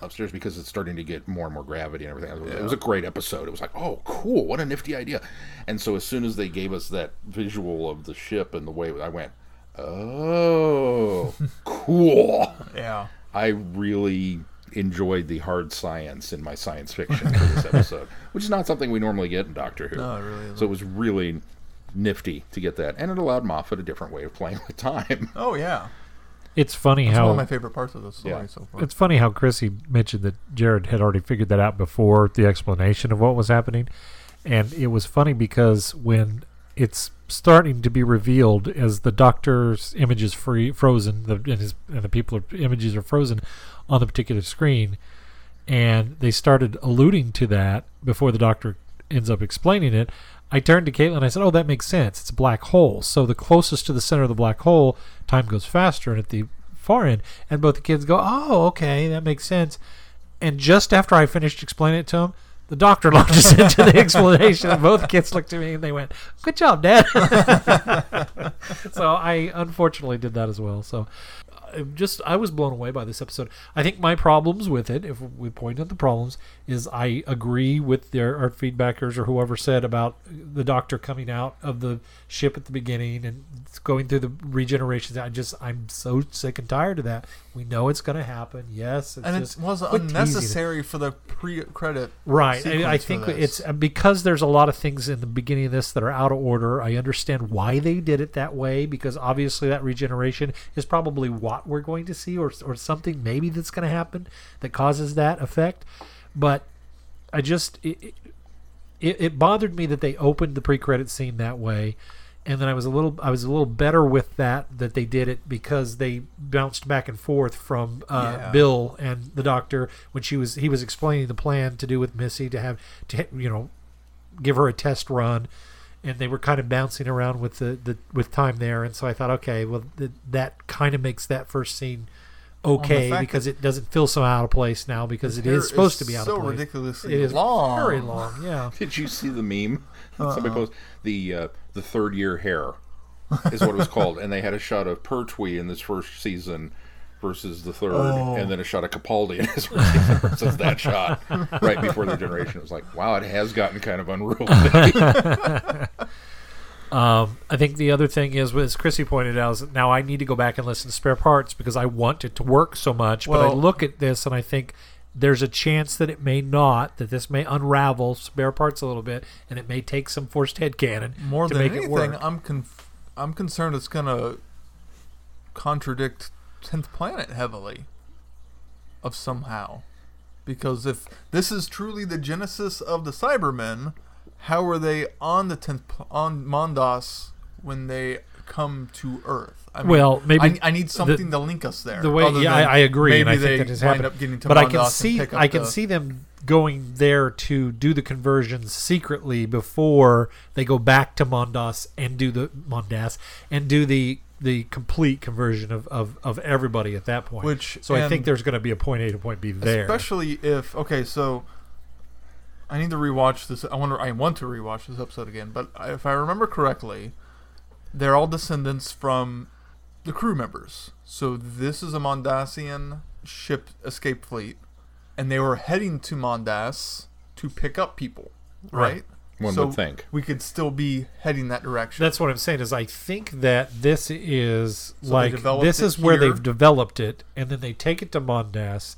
upstairs because it's starting to get more and more gravity and everything. It was, it was a great episode. It was like, oh, cool, what a nifty idea. And so as soon as they gave us that visual of the ship and the way I went, oh, cool. Yeah. I really enjoyed the hard science in my science fiction for this episode, which is not something we normally get in Doctor Who. No, it really isn't. So it was really nifty to get that, and it allowed Moffat a different way of playing with time. Oh yeah. It's funny It's how one of my favorite parts of the story Yeah. so far. It's funny how Chrissy mentioned that Jared had already figured that out before the explanation of what was happening. And it was funny because when it's starting to be revealed as the doctor's image is free frozen, the and his and the people images are frozen on the particular screen, and they started alluding to that before the doctor ends up explaining it. I turned to Caitlin and I said, "Oh, that makes sense. It's a black hole. So the closest to the center of the black hole, time goes faster, and at the far end, and both the kids go, "Oh, okay, that makes sense." And just after I finished explaining it to them, the doctor launches into the explanation, and both kids looked at me and they went, "Good job, Dad." so I unfortunately did that as well. So uh, just I was blown away by this episode. I think my problems with it, if we point out the problems, is I agree with their our feedbackers or whoever said about the doctor coming out of the ship at the beginning and going through the regenerations. I just I'm so sick and tired of that. We know it's going to happen. Yes, it's and it was unnecessary for the pre-credit. Right. I, I sequence for think it's uh, because there's a lot of things in the beginning of this that are out of order. I understand why they did it that way because obviously that regeneration is probably what we're going to see or, or something maybe that's going to happen that causes that effect. But I just, it, it, it bothered me that they opened the pre-credit scene that way. And then I was a little, I was a little better with that that they did it because they bounced back and forth from uh, Yeah. Bill and the doctor when she was he was explaining the plan to do with Missy to have to you know give her a test run and they were kind of bouncing around with the, the with time there and so I thought okay well th- that kind of makes that first scene okay because it doesn't feel so out of place now because it is supposed to be out so of place. So ridiculously It is long. very long. Yeah. Did you see the meme? Somebody posted the uh, the third year hair is what it was called, and they had a shot of Pertwee in this first season versus the third, Oh. and then a shot of Capaldi in his first season versus that shot right before the generation. It was like, wow, it has gotten kind of unruly. Um, I think the other thing is, as Chrissy pointed out, is that now I need to go back and listen to spare parts because I want it to work so much. but I look at this and I think there's a chance that it may not, that this may unravel spare parts a little bit, and it may take some forced head canon More to than make it anything, work. I'm conf- I'm concerned it's gonna contradict Tenth Planet heavily, of somehow, because if this is truly the genesis of the Cybermen, how are they on the tenth on Mondas when they come to Earth? I Well, maybe I, I need something to link us there. the way, yeah, I, I agree, and I think that has happened. up getting to but I can see, I can the- see them going there to do the conversions secretly before they go back to Mondas and do the Mondas and do the the complete conversion of, of, of everybody at that point. Which- so I think there's going to be a point A to point B there. Especially if okay, so I need to rewatch this. I wonder. I want to rewatch this episode again. But if I remember correctly, they're all descendants from the crew members. So this is a Mondasian ship escape fleet, and they were heading to Mondas to pick up people. Right. Right. One so would think. we could still be heading that direction. That's what I'm saying is I think that this is So like developed this it is where they've developed it and then they take it to Mondas.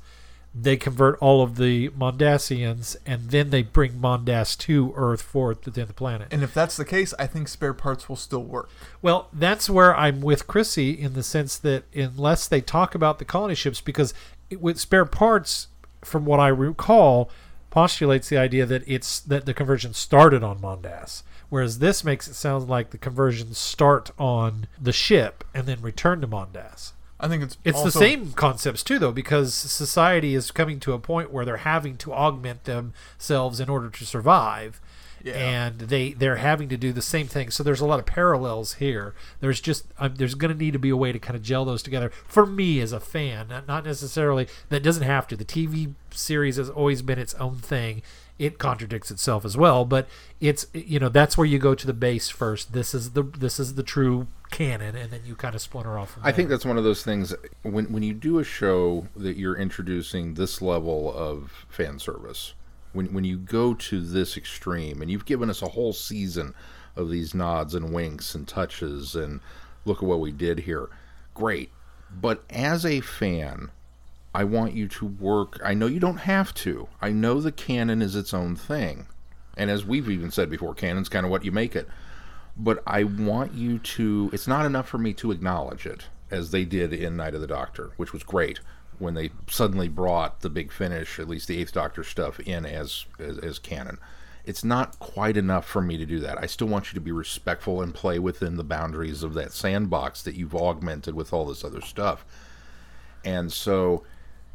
They convert all of the Mondasians and then they bring Mondas to Earth for the tenth planet. and if that's the case, I think spare parts will still work. Well, that's where I'm with Chrissy in the sense that unless they talk about the colony ships, because it, with spare parts, from what I recall, postulates the idea that it's that the conversion started on Mondas, whereas this makes it sound like the conversions start on the ship and then return to Mondas. I think it's It's also- the same concepts too, though, because society is coming to a point where they're having to augment themselves in order to survive, Yeah. and they they're having to do the same thing. So there's a lot of parallels here. There's just um, there's going to need to be a way to kind of gel those together. For me as a fan, not, not necessarily that doesn't have to. The TV series has always been its own thing. It contradicts itself as well, but it's you know that's where you go to the base first. This is the this is the true canon, and then you kind of splinter off. I think that's one of those things when when you do a show that you're introducing this level of fan service. When when you go to this extreme and you've given us a whole season of these nods and winks and touches and look at what we did here. Great. But as a fan, I want you to work. I know you don't have to. I know the canon is its own thing. And as we've even said before, canon's kind of what you make it but I want you to. It's not enough for me to acknowledge it as they did in Night of the Doctor, which was great when they suddenly brought the big finish, at least the Eighth Doctor stuff, in as as, as canon. It's not quite enough for me to do that. I still want you to be respectful and play within the boundaries of that sandbox that you've augmented with all this other stuff. And so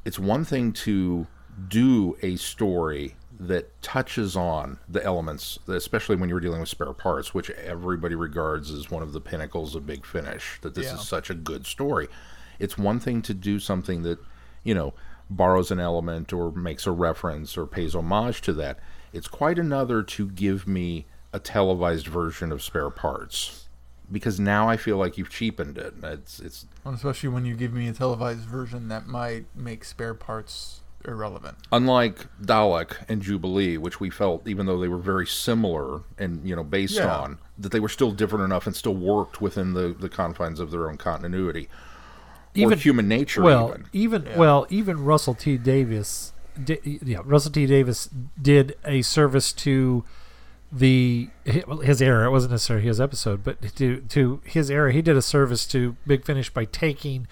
it's one thing to do a story that touches on the elements, especially when you're dealing with spare parts, which everybody regards as one of the pinnacles of Big Finish, that this Yeah. is such a good story. It's one thing to do something that, you know, borrows an element or makes a reference or pays homage to that. It's quite another to give me a televised version of spare parts. Because now I feel like you've cheapened it. It's it's And especially when you give me a televised version that might make spare parts irrelevant. unlike Dalek and Jubilee, which we felt, even though they were very similar and you know based Yeah. on, that they were still different enough and still worked within the, the confines of their own continuity or human nature. well, even even, Yeah. well, even Russell T. Davies, di- yeah, Russell T. Davies did a service to the his era. It wasn't necessarily his episode, but to to his era, he did a service to Big Finish by taking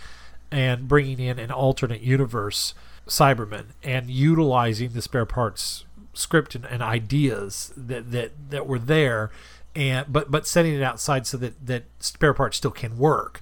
and bringing in an alternate universe Cyberman and utilizing the spare parts script and, and ideas that, that that were there and but but setting it outside so that that spare parts still can work.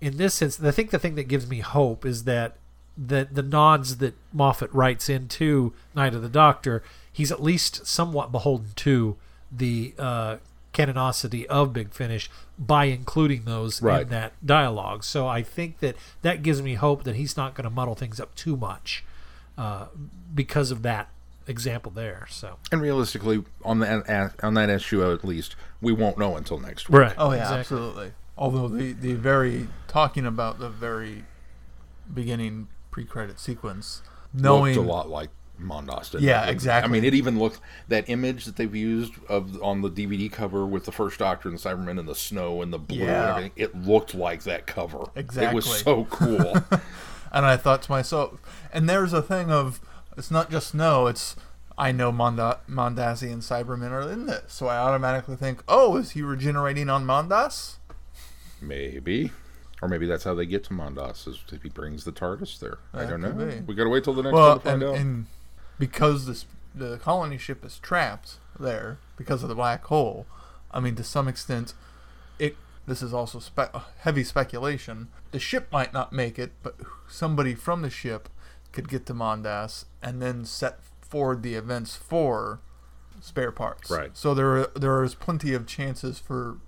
In this sense i think the thing that gives me hope is that that the nods that moffat writes into night of the doctor he's at least somewhat beholden to the uh canonicity of Big Finish by including those Right. in that dialogue. So I think that that gives me hope that he's not going to muddle things up too much uh, because of that example there. So And realistically, on that on that issue at least, we won't know until next week. right. Oh yeah, exactly. absolutely. Although the the very talking about the very beginning pre-credit sequence, knowing Looked a lot like Mondas. Didn't Yeah, exactly. I mean, it even looked that image that they've used of on the DVD cover with the first Doctor and Cybermen and the snow and the blue and Yeah. everything. It looked like that cover. Exactly. It was so cool. And I thought to myself, and there's a thing of it's not just no, it's I know Monda- Mondasian Cybermen are in this, so I automatically think, oh, is he regenerating on Mondas? maybe. Or maybe that's how they get to Mondas is if he brings the TARDIS there. I don't know. be. We gotta wait till the next Well, one to find and, out. and because this the colony ship is trapped there because of the black hole, I mean, to some extent, it. This is also spe- uh, heavy speculation. The ship might not make it, but somebody from the ship could get to Mondas and then set forward the events for spare parts. Right. So there there is plenty of chances for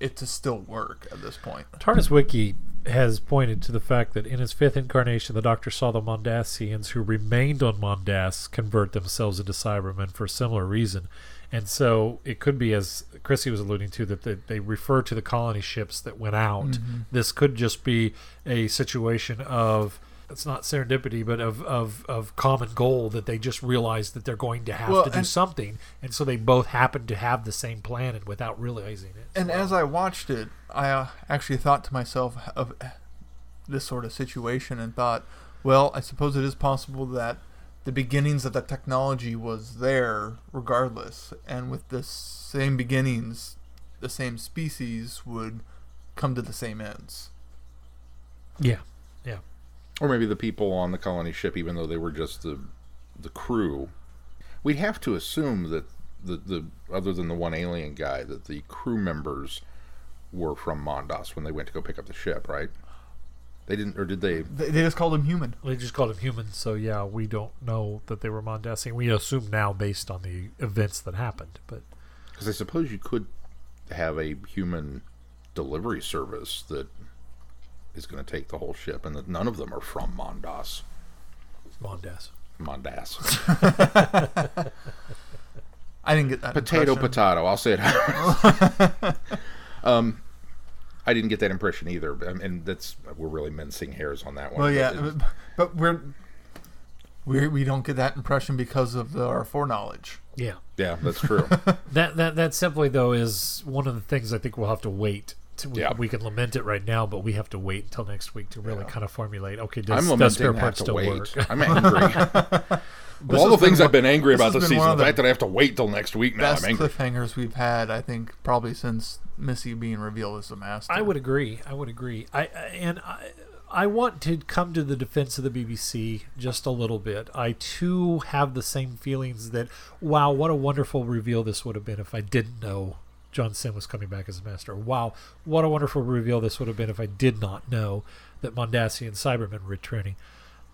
it to still work at this point. TARDIS Wiki has pointed to the fact that in his fifth incarnation, the Doctor saw the Mondasians who remained on Mondas convert themselves into Cybermen for a similar reason. And so it could be, as Chrissy was alluding to, that they, they refer to the colony ships that went out. Mm-hmm. This could just be a situation of. It's not serendipity, but of, of, of common goal that they just realize that they're going to have Well, to do and- something, and so they both happen to have the same plan and without realizing it. And as I watched it, I uh, actually thought to myself of this sort of situation and thought, well, I suppose it is possible that the beginnings of the technology was there regardless, and with the same beginnings, the same species would come to the same ends. yeah. Or maybe the people on the colony ship, even though they were just the the crew, we'd have to assume that the the other than the one alien guy, that the crew members were from Mondas when they went to go pick up the ship, right? They didn't, or did they? They, they just called him human. They just called him human, so yeah, we don't know that they were Mondasian. We assume now based on the events that happened, but Because I suppose you could have a human delivery service that is going to take the whole ship, and that none of them are from Mondas. Mondas. Mondas. I didn't get that. potato impression. potato i'll say it um i didn't get that impression either and that's we're really mincing hairs on that one Well, yeah, But but, but we're we we don't get that impression because of the, our foreknowledge. Yeah, yeah that's true that that that simply though is one of the things I think we'll have to wait. To, we, Yeah. we can lament it right now, but we have to wait until next week to really Yeah. kind of formulate. Okay, does, i'm does spare parts still wait work? i'm angry This of all the things one- i've been angry about has this season one the fact that i have to wait till next week now Best i'm angry cliffhangers we've had, I think, probably since Missy being revealed as the master. I would agree. I would agree. I I- and I, I want to come to the defense of the BBC just a little bit. I too have the same feelings that wow, what a wonderful reveal this would have been if I didn't know John Simm was coming back as a master. Wow, what a wonderful reveal this would have been if I did not know that Mondasian Cybermen were returning.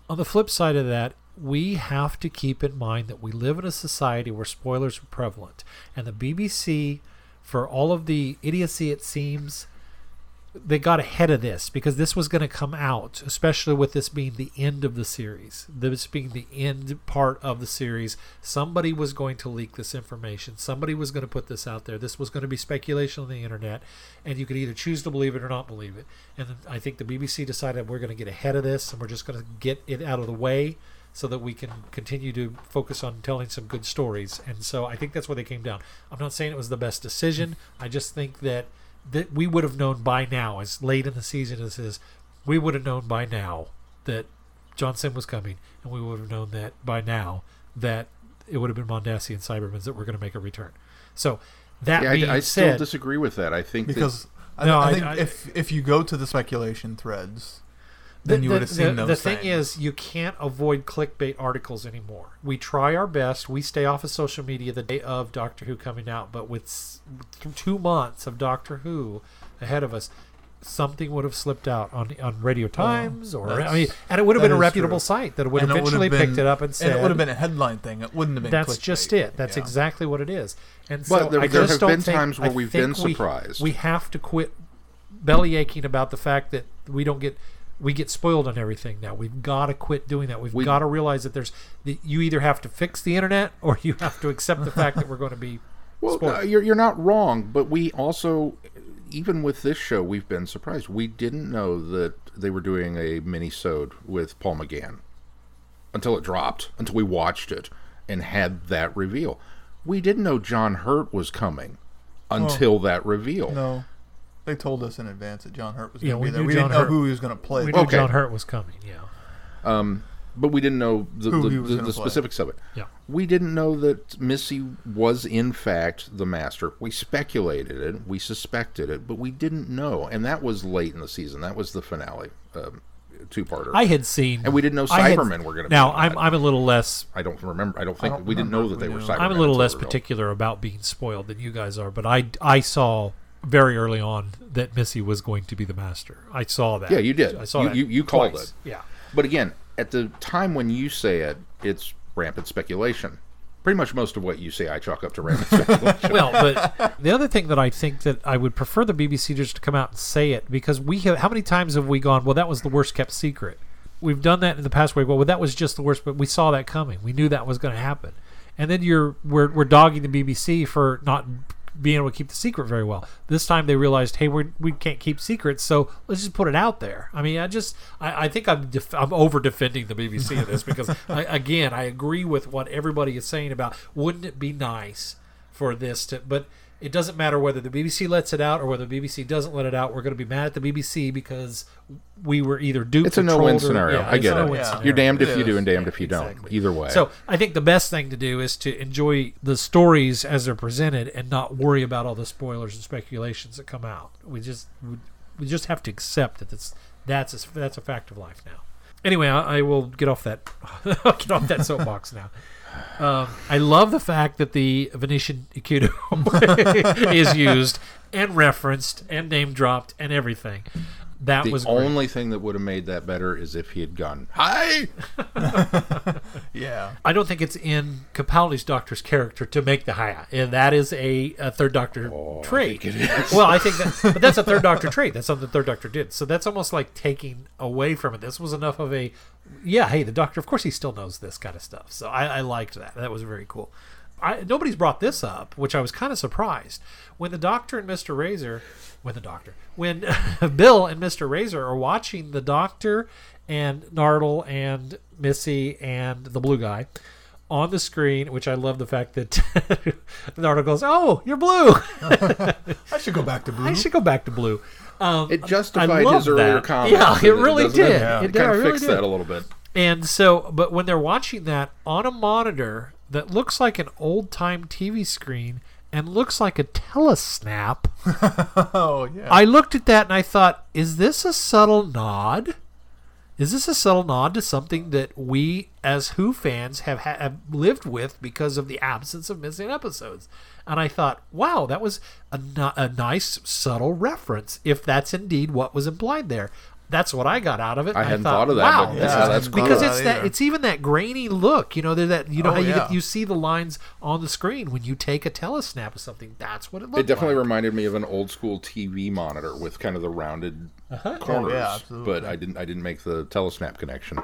On the flip side of that, we have to keep in mind that we live in a society where spoilers are prevalent. And the BBC, for all of the idiocy it seems, they got ahead of this because this was going to come out, especially with this being the end of the series. This being the end part of the series. Somebody was going to leak this information. Somebody was going to put this out there. This was going to be speculation on the internet, and you could either choose to believe it or not believe it. And I think the BBC decided we're going to get ahead of this and we're just going to get it out of the way so that we can continue to focus on telling some good stories. And so I think that's where they came down. I'm not saying it was the best decision. I just think that that we would have known by now, as late in the season as is, we would have known by now that John Simm was coming, and we would have known that by now that it would have been Mondasian Cybermans that were going to make a return. So that yeah, being I, I still disagree with that i think that- because I, No, I I- think I- if if you go to the speculation threads, the, you would have seen the, those the thing things. is, you can't avoid clickbait articles anymore. We try our best. We stay off of social media the day of Doctor Who coming out, but with two months of Doctor Who ahead of us, something would have slipped out on on Radio oh, Times, or I mean, and it would have been a reputable true. site that would And it would eventually have been- picked it up and said, and it would have been a headline thing. It wouldn't have been. "That's clickbait. just it. That's Yeah. exactly what it is." And But so there- I there just have don't been think- times where I we've think been we- surprised. We have to quit belly aching about the fact that we don't get we get spoiled on everything now. We've got to quit doing that. We've We- got to realize that there's that you either have to fix the internet or you have to accept the fact that we're going to be Well, spoiled. uh, you're you're not wrong, but we also, even with this show, we've been surprised. We didn't know that they were doing a mini-sode with Paul McGann until it dropped, until we watched it and had that reveal. We didn't know John Hurt was coming until that reveal. No, they told us in advance that John Hurt was Yeah, going to we be there. knew We John didn't know who he was going to play. we knew Okay. John Hurt was coming. Yeah. but we didn't know the, the, the, the specifics of it. Yeah. We didn't know that Missy was in fact the master. We speculated it, we suspected it, but we didn't know, and that was late in the season. That was the finale, um, two-parter. I had seen, And we didn't know I had- Cybermen were gonna be Now in I'm. I'm a little less I don't remember. I don't think don't we didn't know remember that they if were Cybermen. I'm a little less particular about being spoiled than you guys are, but I I saw very early on that Missy was going to be the master. I saw that. Yeah, you did. I saw You- that. you- you called it. Yeah. But again, at the time when you say it, it's rampant speculation. Pretty much most of what you say, I chalk up to rampant speculation. Well, but the other thing that I think that I would prefer the BBC just to come out and say it because we have how many times have we gone? Well, that was the worst kept secret. We've done that in the past. Where well, that was just the worst, but we saw that coming. We knew that was going to happen, and then you're we're we're dogging the BBC for not being able to keep the secret very well. This time they realized, hey, we we can't keep secrets, so let's just put it out there. I mean, I just I, I think I'm def- I'm over defending the BBC in this because I, again I agree with what everybody is saying about wouldn't it be nice for this to but it doesn't matter whether the BBC lets it out or whether the BBC doesn't let it out. We're going to be mad at the BBC because we were either duped. it's a or no-win or- scenario. yeah, I get it. Yeah. scenario. You're damned if you do and damned if you Exactly. don't. Either way. So I think the best thing to do is to enjoy the stories as they're presented and not worry about all the spoilers and speculations that come out. We just we, we just have to accept that that's that's a, that's a fact of life now. Anyway, I, I will get off that I'll get off that soapbox now. Um, I love the fact that the Venusian aikido is used and referenced and name dropped and everything. That the was great. only thing that would have made that better is if he had gone, "Hi." Yeah. I don't think it's in Capaldi's Doctor's character to make the high, and that is a, a third Doctor Oh, I trait. think it is. Well, I think that, but that's a third Doctor trait. That's something the third Doctor did. So that's almost like taking away from it. This was enough of a, yeah. Hey, the Doctor. Of course, he still knows this kind of stuff. So I, I liked that. That was very cool. I, nobody's brought this up, which I was kind of surprised when the Doctor and Mister Razor, when the Doctor, when Bill and Mister Razor are watching the Doctor and Nardole and Missy and the blue guy on the screen, which I love the fact that Nardole goes, "Oh, you're blue. I should go back to blue. I should go back to blue." Um, It justified his earlier that. comments. Yeah, it doesn't really did. It, Yeah. It it kind of really fixed did. that a little bit. And so, but when they're watching that on a monitor that looks like an old time TV screen and looks like a telesnap, oh yeah. I looked at that and I thought, is this a subtle nod? Is this a subtle nod to something that we as Who fans have, ha- have lived with because of the absence of missing episodes? And I thought, wow, that was a, no- a nice subtle reference if that's indeed what was implied there. That's what I got out of it. I and hadn't thought, thought of that, Wow, but yeah, is- that's cool. because it's hadn't that either. it's even that grainy look. You know, that you know Oh, how you yeah. get, you see the lines on the screen when you take a telesnap of something. That's what it looks. Like. It definitely like. reminded me of an old school TV monitor with kind of the rounded Uh-huh. corners. Oh, yeah, absolutely. but I didn't. I didn't make the telesnap connection.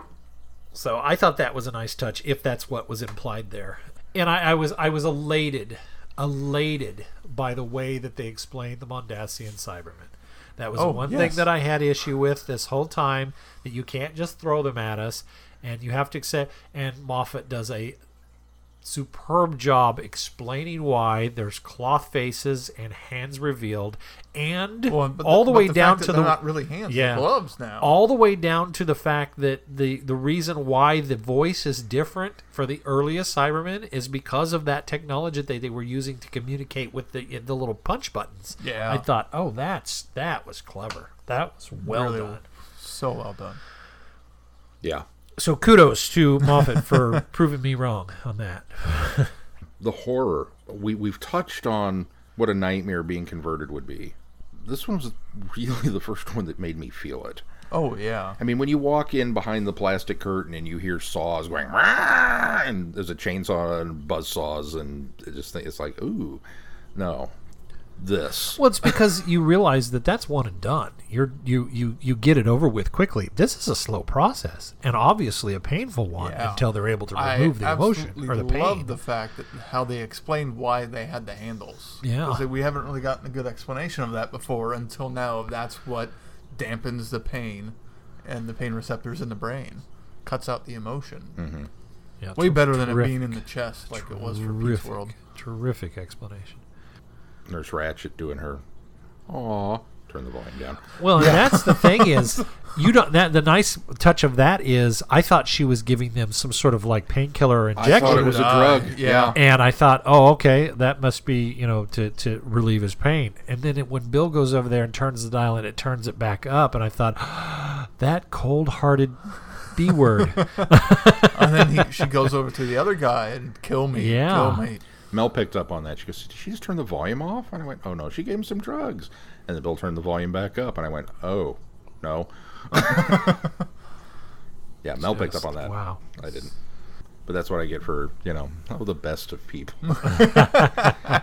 So I thought that was a nice touch, if that's what was implied there. And I, I was I was elated, elated by the way that they explained the Mondasian Cybermen. That was Oh, one yes. thing that I had issue with this whole time. That you can't just throw them at us, and you have to accept. And Moffat does a superb job explaining why there's cloth faces and hands revealed, and Well, but all the, but way fact down to the not really hands, Yeah. gloves now. all the way down to the fact that the the reason why the voice is different for the earliest Cybermen is because of that technology that they, they were using to communicate with the the little punch buttons. Yeah. I thought, oh, that's that was clever. That was well Really done. so well done. Yeah. So kudos to Moffat for proving me wrong on that. the horror we we've touched on what a nightmare being converted would be this one was really the first one that made me feel it. Oh yeah. I mean, when you walk in behind the plastic curtain and you hear saws going, and there's a chainsaw and buzz saws, and it just think it's like, ooh, no, this. Well, it's because you realize that that's one and done. You're you you you get it over with quickly. This is a slow process and obviously a painful one Yeah. until they're able to I remove the emotion or the pain. I love the fact that how they explained why they had the handles. Yeah. 'Cause we haven't really gotten a good explanation of that before until now. That's what dampens the pain and the pain receptors in the brain, cuts out the emotion. Mm-hmm. Yeah, Way ter- better than it terrific, being in the chest like it was for Pete's terrific, World. Terrific explanation. Nurse Ratched doing her, aw, turn the volume down. Well, and that's the thing is, you don't. That the nice touch of that is, I thought she was giving them some sort of like painkiller or I injection, thought it was a Uh, drug. yeah. and I thought, oh, okay, that must be you know to to relieve his pain. And then it, when Bill goes over there and turns the dial and it turns it back up, and I thought, that cold-hearted B word. and then he, she goes over to the other guy and kill me. Yeah. Kill me. Mel picked up on that. She goes, "Did she just turn the volume off?" And I went, "Oh no, she gave him some drugs." And then Bill turned the volume back up, and I went, "Oh no." yeah, Mel picked up on that. wow. I didn't. But that's what I get for you know, oh, the best of people.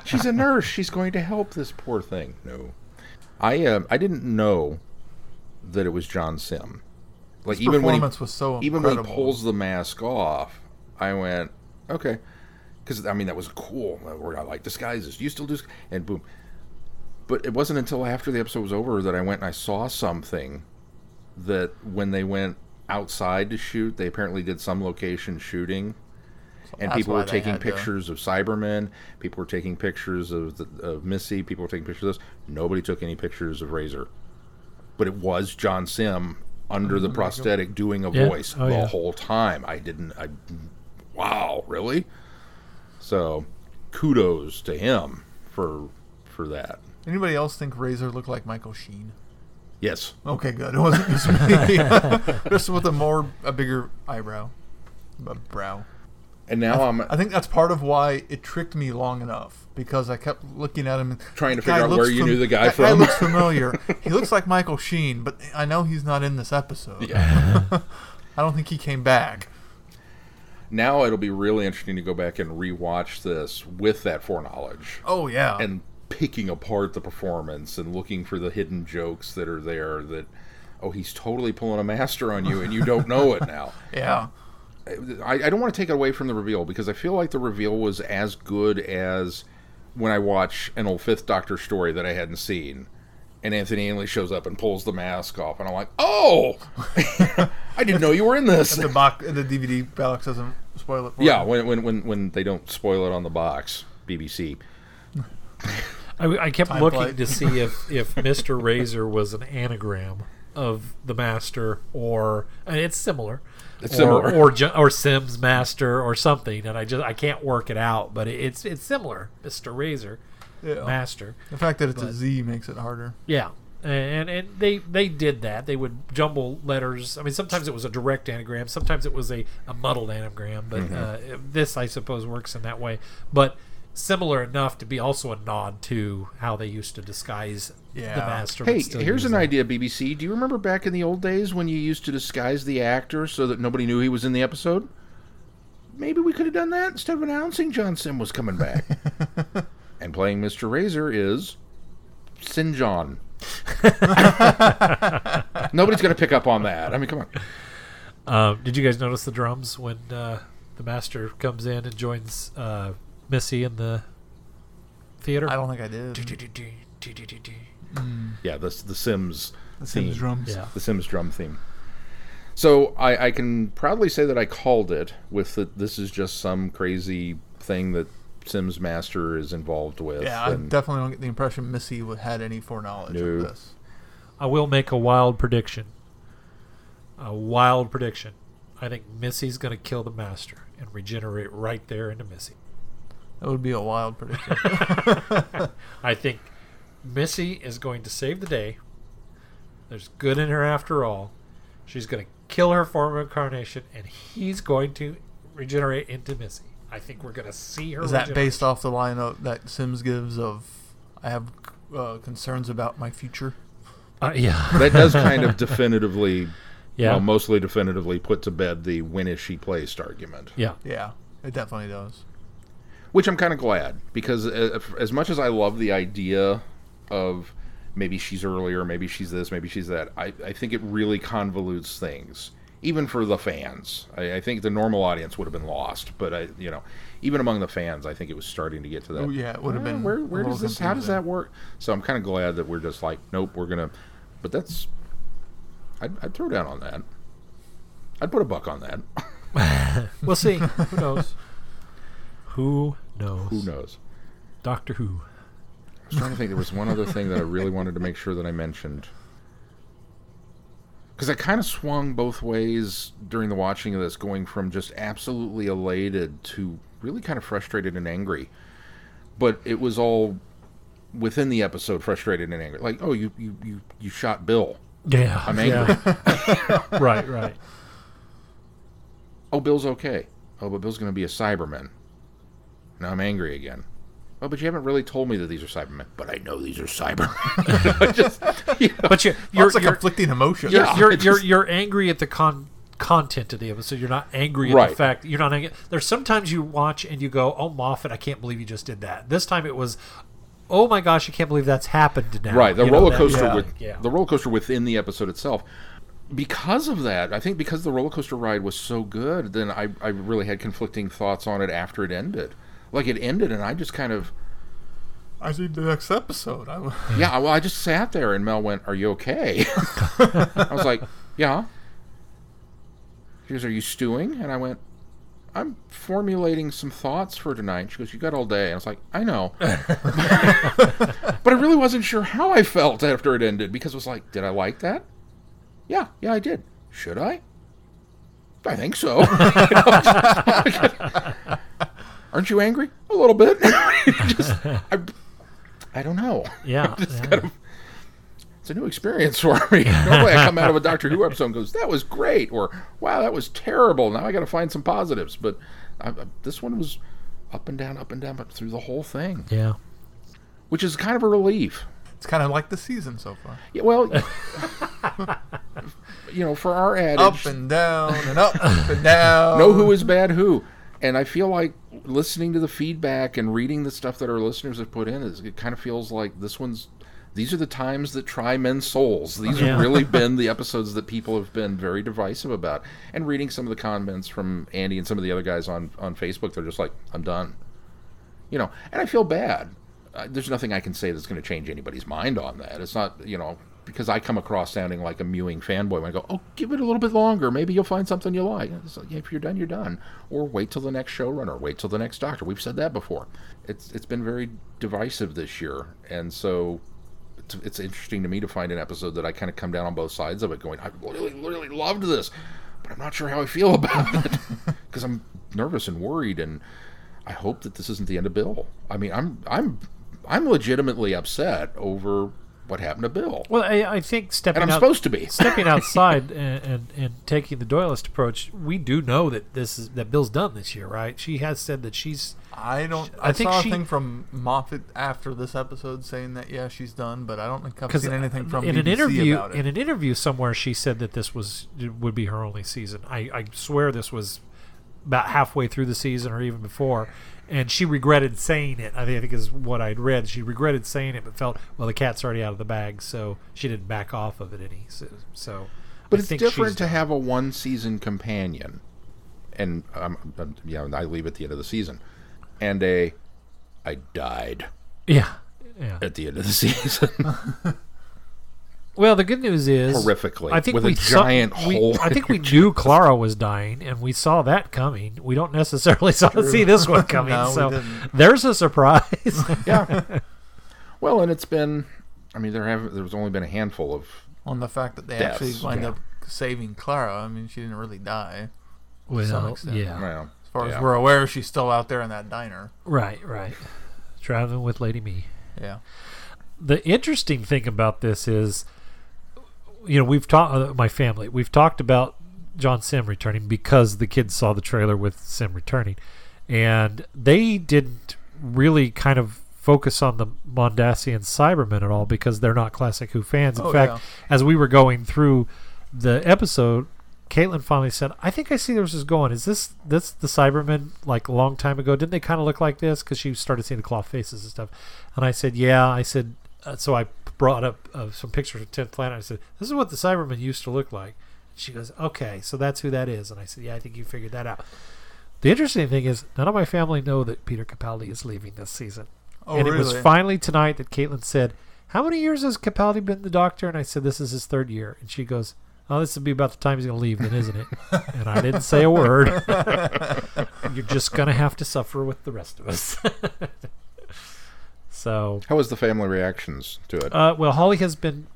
She's a nurse. She's going to help this poor thing. No, I uh, I didn't know that it was John Simm. Like His even when he was so even when he pulls the mask off, I went, okay, because I mean that was cool. Where I like disguises. You still do, and boom. But it wasn't until after the episode was over that I went and I saw something that when they went outside to shoot, they apparently did some location shooting. And that's people were taking had to- pictures of Cybermen. People were taking pictures of the, of Missy. People were taking pictures of this. Nobody took any pictures of Razor, but it was John Simm under the oh prosthetic doing a Yeah. voice Oh, the yeah. whole time. I didn't. I wow, really? So, kudos to him for for that. Anybody else think Razor looked like Michael Sheen? Yes. Okay, good. It wasn't just me. just with a more a bigger eyebrow, a brow. And now I'm I think that's part of why it tricked me long enough because I kept looking at him and Trying to figure out where you knew the guy that guy looks familiar. he looks like Michael Sheen, but I know he's not in this episode. Yeah. I don't think he came back. Now it'll be really interesting to go back and rewatch this with that foreknowledge. Oh yeah, and picking apart the performance and looking for the hidden jokes that are there that oh he's totally pulling a master on you and you don't know it now. Yeah. I, I don't want to take it away from the reveal because I feel like the reveal was as good as when I watch an old Fifth Doctor story that I hadn't seen, and Anthony Ainley shows up and pulls the mask off, and I'm like, "Oh, I didn't know you were in this." The box, the DVD box doesn't spoil it. For yeah, you. when, when when when they don't spoil it on the box, BBC. I, I kept Time looking flight. to see if if Mister Razor was an anagram of the Master, or and it's similar. It's or, similar. or Jo- or Simm's Master or something, and I just I can't work it out, but it's it's similar, Mister Razor Yeah. Master. The fact that it's a But- Z makes it harder. Yeah, and and they they did that. They would jumble letters. I mean, sometimes it was a direct anagram, sometimes it was a, a muddled anagram. But uh, this, I suppose, works in that way. But similar enough to be also a nod to how they used to disguise the master. Hey, still here's an that. idea, BBC. Do you remember back in the old days when you used to disguise the actor so that nobody knew he was in the episode? Maybe we could have done that instead of announcing John Simm was coming back. and playing Mr. Razor is Sin John. Nobody's going to pick up on that. I mean, come on. Uh, did you guys notice the drums when uh, the master comes in and joins uh, Missy in the theater? I don't think I did. Yeah, the, the Simm's The Simm's theme. drums. Yeah. the Simm's drum theme. So I, I can proudly say that I called it with the, this is just some crazy thing that Simm's Master is involved with. Yeah, I definitely don't get the impression Missy had any foreknowledge No. of this. I will make a wild prediction. A wild prediction. I think Missy's going to kill the master and regenerate right there into Missy. That would be a wild prediction. I think Missy is going to save the day. There's good in her after all. She's going to kill her former incarnation, and he's going to regenerate into Missy. I think we're going to see her. Is that regenerate. based off the line of, that Simm's gives of, I have uh, concerns about my future? Uh, yeah, That does kind of definitively, yeah, well, mostly definitively put to bed the when is she placed argument. yeah. Yeah, it definitely does. Which I'm kind of glad because uh, as much as I love the idea of maybe she's earlier, maybe she's this, maybe she's that, I, I think it really convolutes things, even for the fans. I, I think the normal audience would have been lost, but I, you know, even among the fans, I think it was starting to get to that. Oh, yeah, it would have "Eh, been Where, where does this? How does that work? So I'm kind of glad that we're just like, nope, we're gonna. But that's, I'd, I'd throw down on that. I'd put a buck on that. We'll see. Who knows? Who knows? Who knows? Doctor Who. I was trying to think. There was one other thing that I really wanted to make sure that I mentioned. Because I kind of swung both ways during the watching of this, going from just absolutely elated to really kind of frustrated and angry. But it was all within the episode, frustrated and angry. Like, oh, you you you, you shot Bill. Yeah, I'm angry. yeah. right, right. Oh, Bill's okay. Oh, but Bill's going to be a Cyberman. Now I'm angry again. Oh, but you haven't really told me that these are Cybermen. But I know these are Cybermen. just, you know, But you're you're Lots of you're, conflicting emotions. you're, Yeah, you're, it you're, you're angry at the con content of the episode. You're not angry at Right. the fact you're not angry. There's sometimes you watch and you go, "Oh, Moffat, I can't believe you just did that." This time it was, "Oh my gosh, I can't believe that's happened now." right the You know, roller that- coaster yeah, with yeah. the roller coaster within the episode itself because of that i think because the roller coaster ride was so good then I, I really had conflicting thoughts on it after it ended like it ended and i just kind of I see the next episode. I, yeah well i just sat there and mel went are you okay? I was like yeah. She goes are you stewing? And i went i'm formulating some thoughts for tonight. She goes you got all day. And i was like i know. But i really wasn't sure how i felt after it ended because it was like did i like that? Yeah yeah i did. Should i? I think so aren't you angry a little bit just I, I don't know Yeah, just yeah. kind of it's a new experience for me. Normally, I come out of a Doctor Who episode and goes, "That was great," or "Wow, that was terrible." Now I got to find some positives. But I, I, this one was up and down, up and down, but through the whole thing, yeah. which is kind of a relief. it's kind of like the season so far. Yeah, well, you know, for our adage, Up and down and up and down. know who is bad who. And I feel like listening to the feedback and reading the stuff that our listeners have put in is it kind of feels like this one's these are the times that try men's souls. These Yeah. have really been the episodes that people have been very divisive about. And reading some of the comments from Andy and some of the other guys on on Facebook, they're just like, "I'm done," you know. And I feel bad. Uh, there's nothing I can say that's going to change anybody's mind on that. It's not, you know, because I come across sounding like a mewing fanboy when I go, "Oh, give it a little bit longer. Maybe you'll find something you like." It's like, if you're done, you're done. Or wait till the next showrunner. Wait till the next doctor. We've said that before. It's it's been very divisive this year, and so it's, it's interesting to me to find an episode that I kind of come down on both sides of it, going, "I really, really loved this, but I'm not sure how I feel about it because I'm nervous and worried, and I hope that this isn't the end of Bill. I mean, I'm I'm I'm legitimately upset over what happened to Bill, Well, I, I think stepping and I'm out, supposed to be. stepping outside and, and, and taking the Doyleist approach, we do know that this is that Bill's done this year, right? She has said that she's I don't. I I, think saw she- a thing from Moffat after this episode saying that yeah she's done, but I don't think I've seen anything from in BBC an interview about it. in an interview somewhere she said that this was would be her only season. I, I swear this was about halfway through the season or even before, and she regretted saying it. I think, I think is what I'd read. She regretted saying it, but felt well the cat's already out of the bag, so she didn't back off of it any. So, so But I it's different to have a one season companion, and um, um, yeah, I leave at the end of the season, and a I died yeah yeah. at the end of the season. Well, the good news is Horrifically, I think with a we saw- giant we- hole I think we knew Clara was dying, and we saw that coming. We don't necessarily saw, see this one coming. No, so there's a surprise. yeah. Well, and it's been. I mean, there have there's only been a handful of. on the fact that they Deaths, actually wind yeah. up saving Clara. I mean, she didn't really die. well, some extent. yeah, Well, As far yeah. as we're aware, she's still out there in that diner. right, right. Traveling with Lady Me. Yeah. the interesting thing about this is, you know, we've talked, uh, my family, we've talked about John Simm returning because the kids saw the trailer with Simm returning, and they didn't really kind of focus on the Mondasian Cybermen at all because they're not classic Who fans. In Oh, fact, yeah. as we were going through the episode, Caitlin finally said, "I think I see where this is going. Is this this the Cybermen like a long time ago? Didn't they kind of look like this? Because she started seeing the cloth faces and stuff." And I said, "Yeah." I said, uh, so I brought up uh, some pictures of Tenth Planet. I said, "This is what the Cybermen used to look like." She goes, "Okay, so that's who that is." And I said, "Yeah, I think you figured that out." The interesting thing is, none of my family know that Peter Capaldi is leaving this season. Oh, and really? it was finally tonight that Caitlin said, "How many years has Capaldi been the doctor?" And I said, "This is his third year." And she goes, "Oh, this would be about the time he's going to leave, then, isn't it?" and I didn't say a word. You're just going to have to suffer with the rest of us. so, How was the family reactions to it? uh, well, Holly has been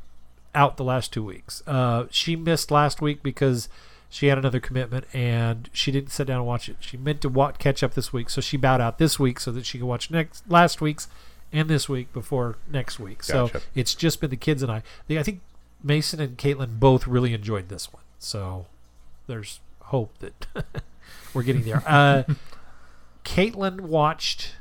out the last two weeks. Uh, she missed last week because she had another commitment and she didn't sit down and watch it. She meant to wa- catch up this week, so she bowed out this week so that she could watch next last week's and this week before next week. So it's just been the kids and I. I think Mason and Caitlin both really enjoyed this one. So there's hope that we're getting there. Uh, Caitlin watched.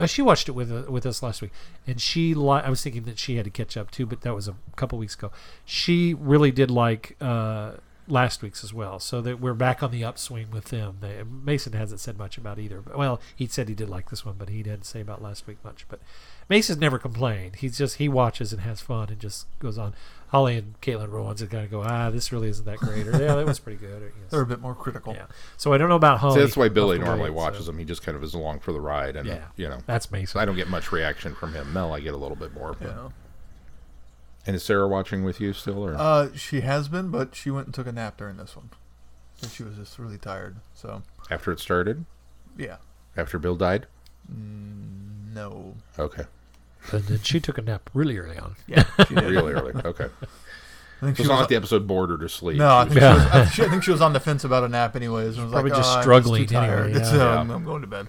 Uh, she watched it with uh, with us last week, and she li- I was thinking that she had to catch up too, but that was a couple weeks ago. She really did like uh, last week's as well, so that we're back on the upswing with them. They, Mason hasn't said much about either. Well, he said he did like this one, but he didn't say about last week much. But Mason's never complained. He's just he watches and has fun and just goes on. Holly and Caitlin were ones that kind of go, ah, this really isn't that great, or yeah, that was pretty good. Or, yes. They're a bit more critical. Yeah. So I don't know about Holly. See, that's why Billy normally way, watches so- them. He just kind of is along for the ride, and Yeah. you know, That's Mason. I don't get much reaction from him. Mel, I get a little bit more. But. Yeah. And is Sarah watching with you still, or Uh, she has been, but she went and took a nap during this one. And she was just really tired. So, after it started? yeah. After Bill died? Mm, no. Okay, And then she took a nap really early on. Yeah. Really early. Okay, I think so she it's not was, like the episode bored her to sleep. no, I think, Yeah. she was, I, she, I think she was on the fence about a nap anyways. And was Probably like, just "Oh, I'm struggling too tired. anyway, So yeah. I'm, I'm going to bed.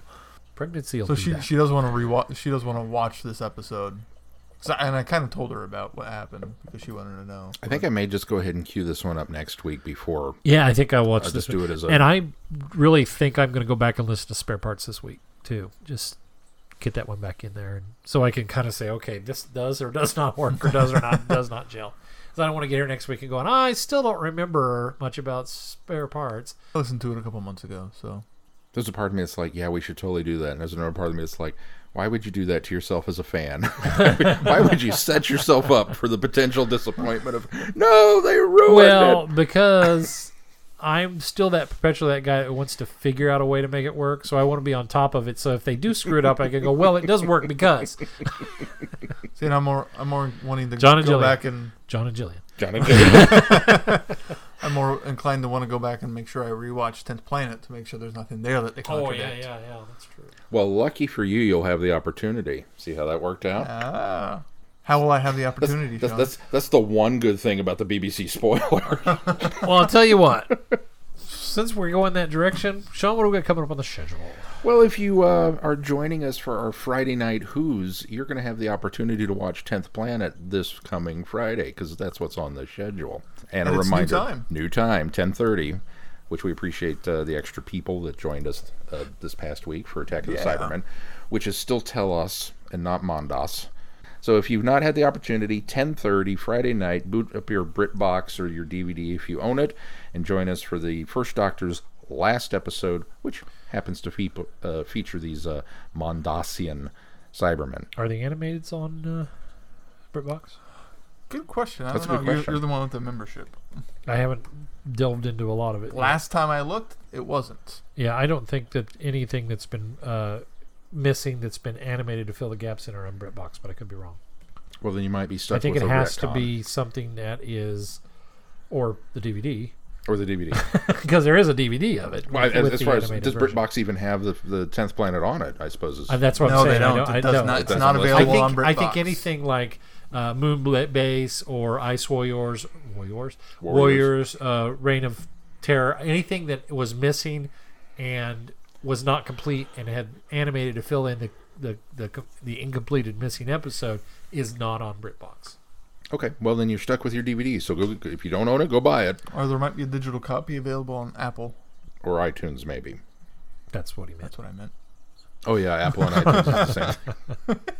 Pregnancy will So do she that. she does want to rewatch. She does want to watch this episode. I- and I kind of told her about what happened because she wanted to know. I think I may just go ahead and cue this one up next week before yeah, I think I watched I'll this. just do it as a. And I really think I'm going to go back and listen to spare parts this week too. Just get that one back in there, and so I can kind of say, okay, this does or does not work, or does or not does not gel. Because I don't want to get here next week and going, I still don't remember much about spare parts. I listened to it a couple months ago. So there's a part of me that's like, yeah, we should totally do that. And there's another part of me that's like, why would you do that to yourself as a fan? why would you set yourself up for the potential disappointment of no, they ruined Well, it? because I'm still that perpetually that guy that wants to figure out a way to make it work. So I want to be on top of it. So if they do screw it up, I can go, well, it does work because see, and I'm more I'm more wanting to John and go Gillian. back and John and Gillian. John and Jay. I'm more inclined to want to go back and make sure I rewatch Tenth Planet to make sure there's nothing there that they contradict. Oh yeah, yeah, yeah, that's true. well, lucky for you, you'll have the opportunity. See how that worked out? Ah, how will I have the opportunity, that's, Sean? that's that's the one good thing about the BBC spoiler. Well, I'll tell you what. Since we're going that direction, Sean, what do we got coming up on the schedule? Well, if you uh, are joining us for our Friday night Who's, you're going to have the opportunity to watch 10th Planet this coming Friday because that's what's on the schedule. And, And a it's new reminder, time. new time, 10:30, which we appreciate uh, the extra people that joined us uh, this past week for Attack of the Cybermen, which is still Telos and not Mondas. So if you've not had the opportunity, 10:30 Friday night, boot up your BritBox or your DVD if you own it, and join us for the First Doctor's last episode, which happens to fe- uh, feature these uh, Mondasian Cybermen. Are the animateds on uh, BritBox? good question. I That's a don't good know. You're, question. you're the one with the membership. I haven't delved into a lot of it. yet. Last time I looked, it wasn't. Yeah, I don't think that anything that's been uh, missing that's been animated to fill the gaps in are on BritBox, but I could be wrong. Well, then you might be stuck I think with it a has to be something that is, or the DVD, or the DVD. because there is a DVD of it. well, with- as, with as far as does version. BritBox even have the the 10th Planet on it? I suppose. Is, Uh, that's what no, I'm saying. they I don't. don't- I it does don't. not. It's not on the list. I available think on I think anything like uh, Moon Base or Ice Warriors, Warriors, Warriors. Warriors, uh, Reign of Terror, anything that was missing and was not complete and had animated to fill in the the the, co- the incompleted missing episode is not on BritBox. okay, well then you're stuck with your DVD. So go if you don't own it, go buy it Or there might be a digital copy available on Apple. or iTunes maybe. That's what he meant. That's what I meant. Oh yeah, Apple and iTunes is the same. thing.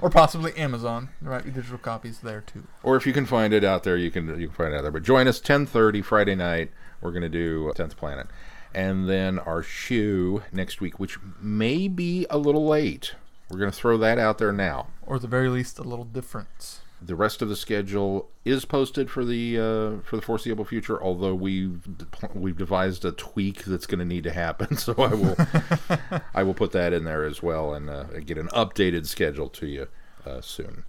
Or possibly Amazon. There might be digital copies there too. Or if you can find it out there, you can you can find it out there. But join us 10:30 Friday night. We're going to do 10th Planet, and then our shoe next week, which may be a little late. We're going to throw that out there now. Or at the very least, a little difference. The rest of the schedule is posted for the uh, for the foreseeable future. Although we've we've devised a tweak that's going to need to happen, so I will I will put that in there as well and uh, get an updated schedule to you uh, soon.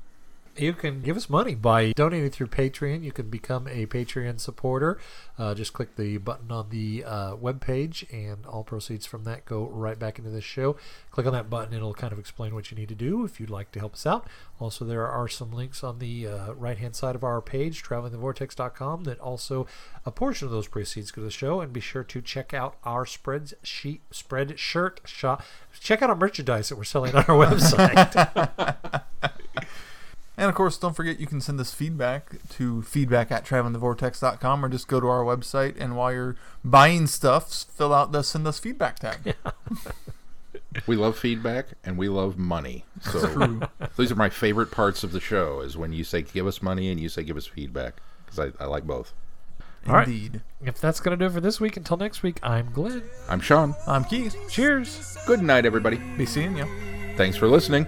You can give us money by donating through Patreon. You can become a Patreon supporter. Uh, just click the button on the uh, webpage, and all proceeds from that go right back into this show. Click on that button, it'll kind of explain what you need to do if you'd like to help us out. Also, there are some links on the uh, right hand side of our page, travelingthevortex.com, that also a portion of those proceeds go to the show. And be sure to check out our spreads sheet, Spreadshirt shop. Check out our merchandise that we're selling on our website. And of course, don't forget you can send us feedback to feedback at travelingthevortex.com or just go to our website and while you're buying stuff, fill out the send us feedback tag. We love feedback and we love money. So these are my favorite parts of the show is when you say give us money and you say give us feedback because I, I like both. All right. Indeed. if that's going to do it for this week, until next week, I'm Glenn. I'm Sean. I'm Keith. Cheers. Good night, everybody. Be seeing you. Thanks for listening.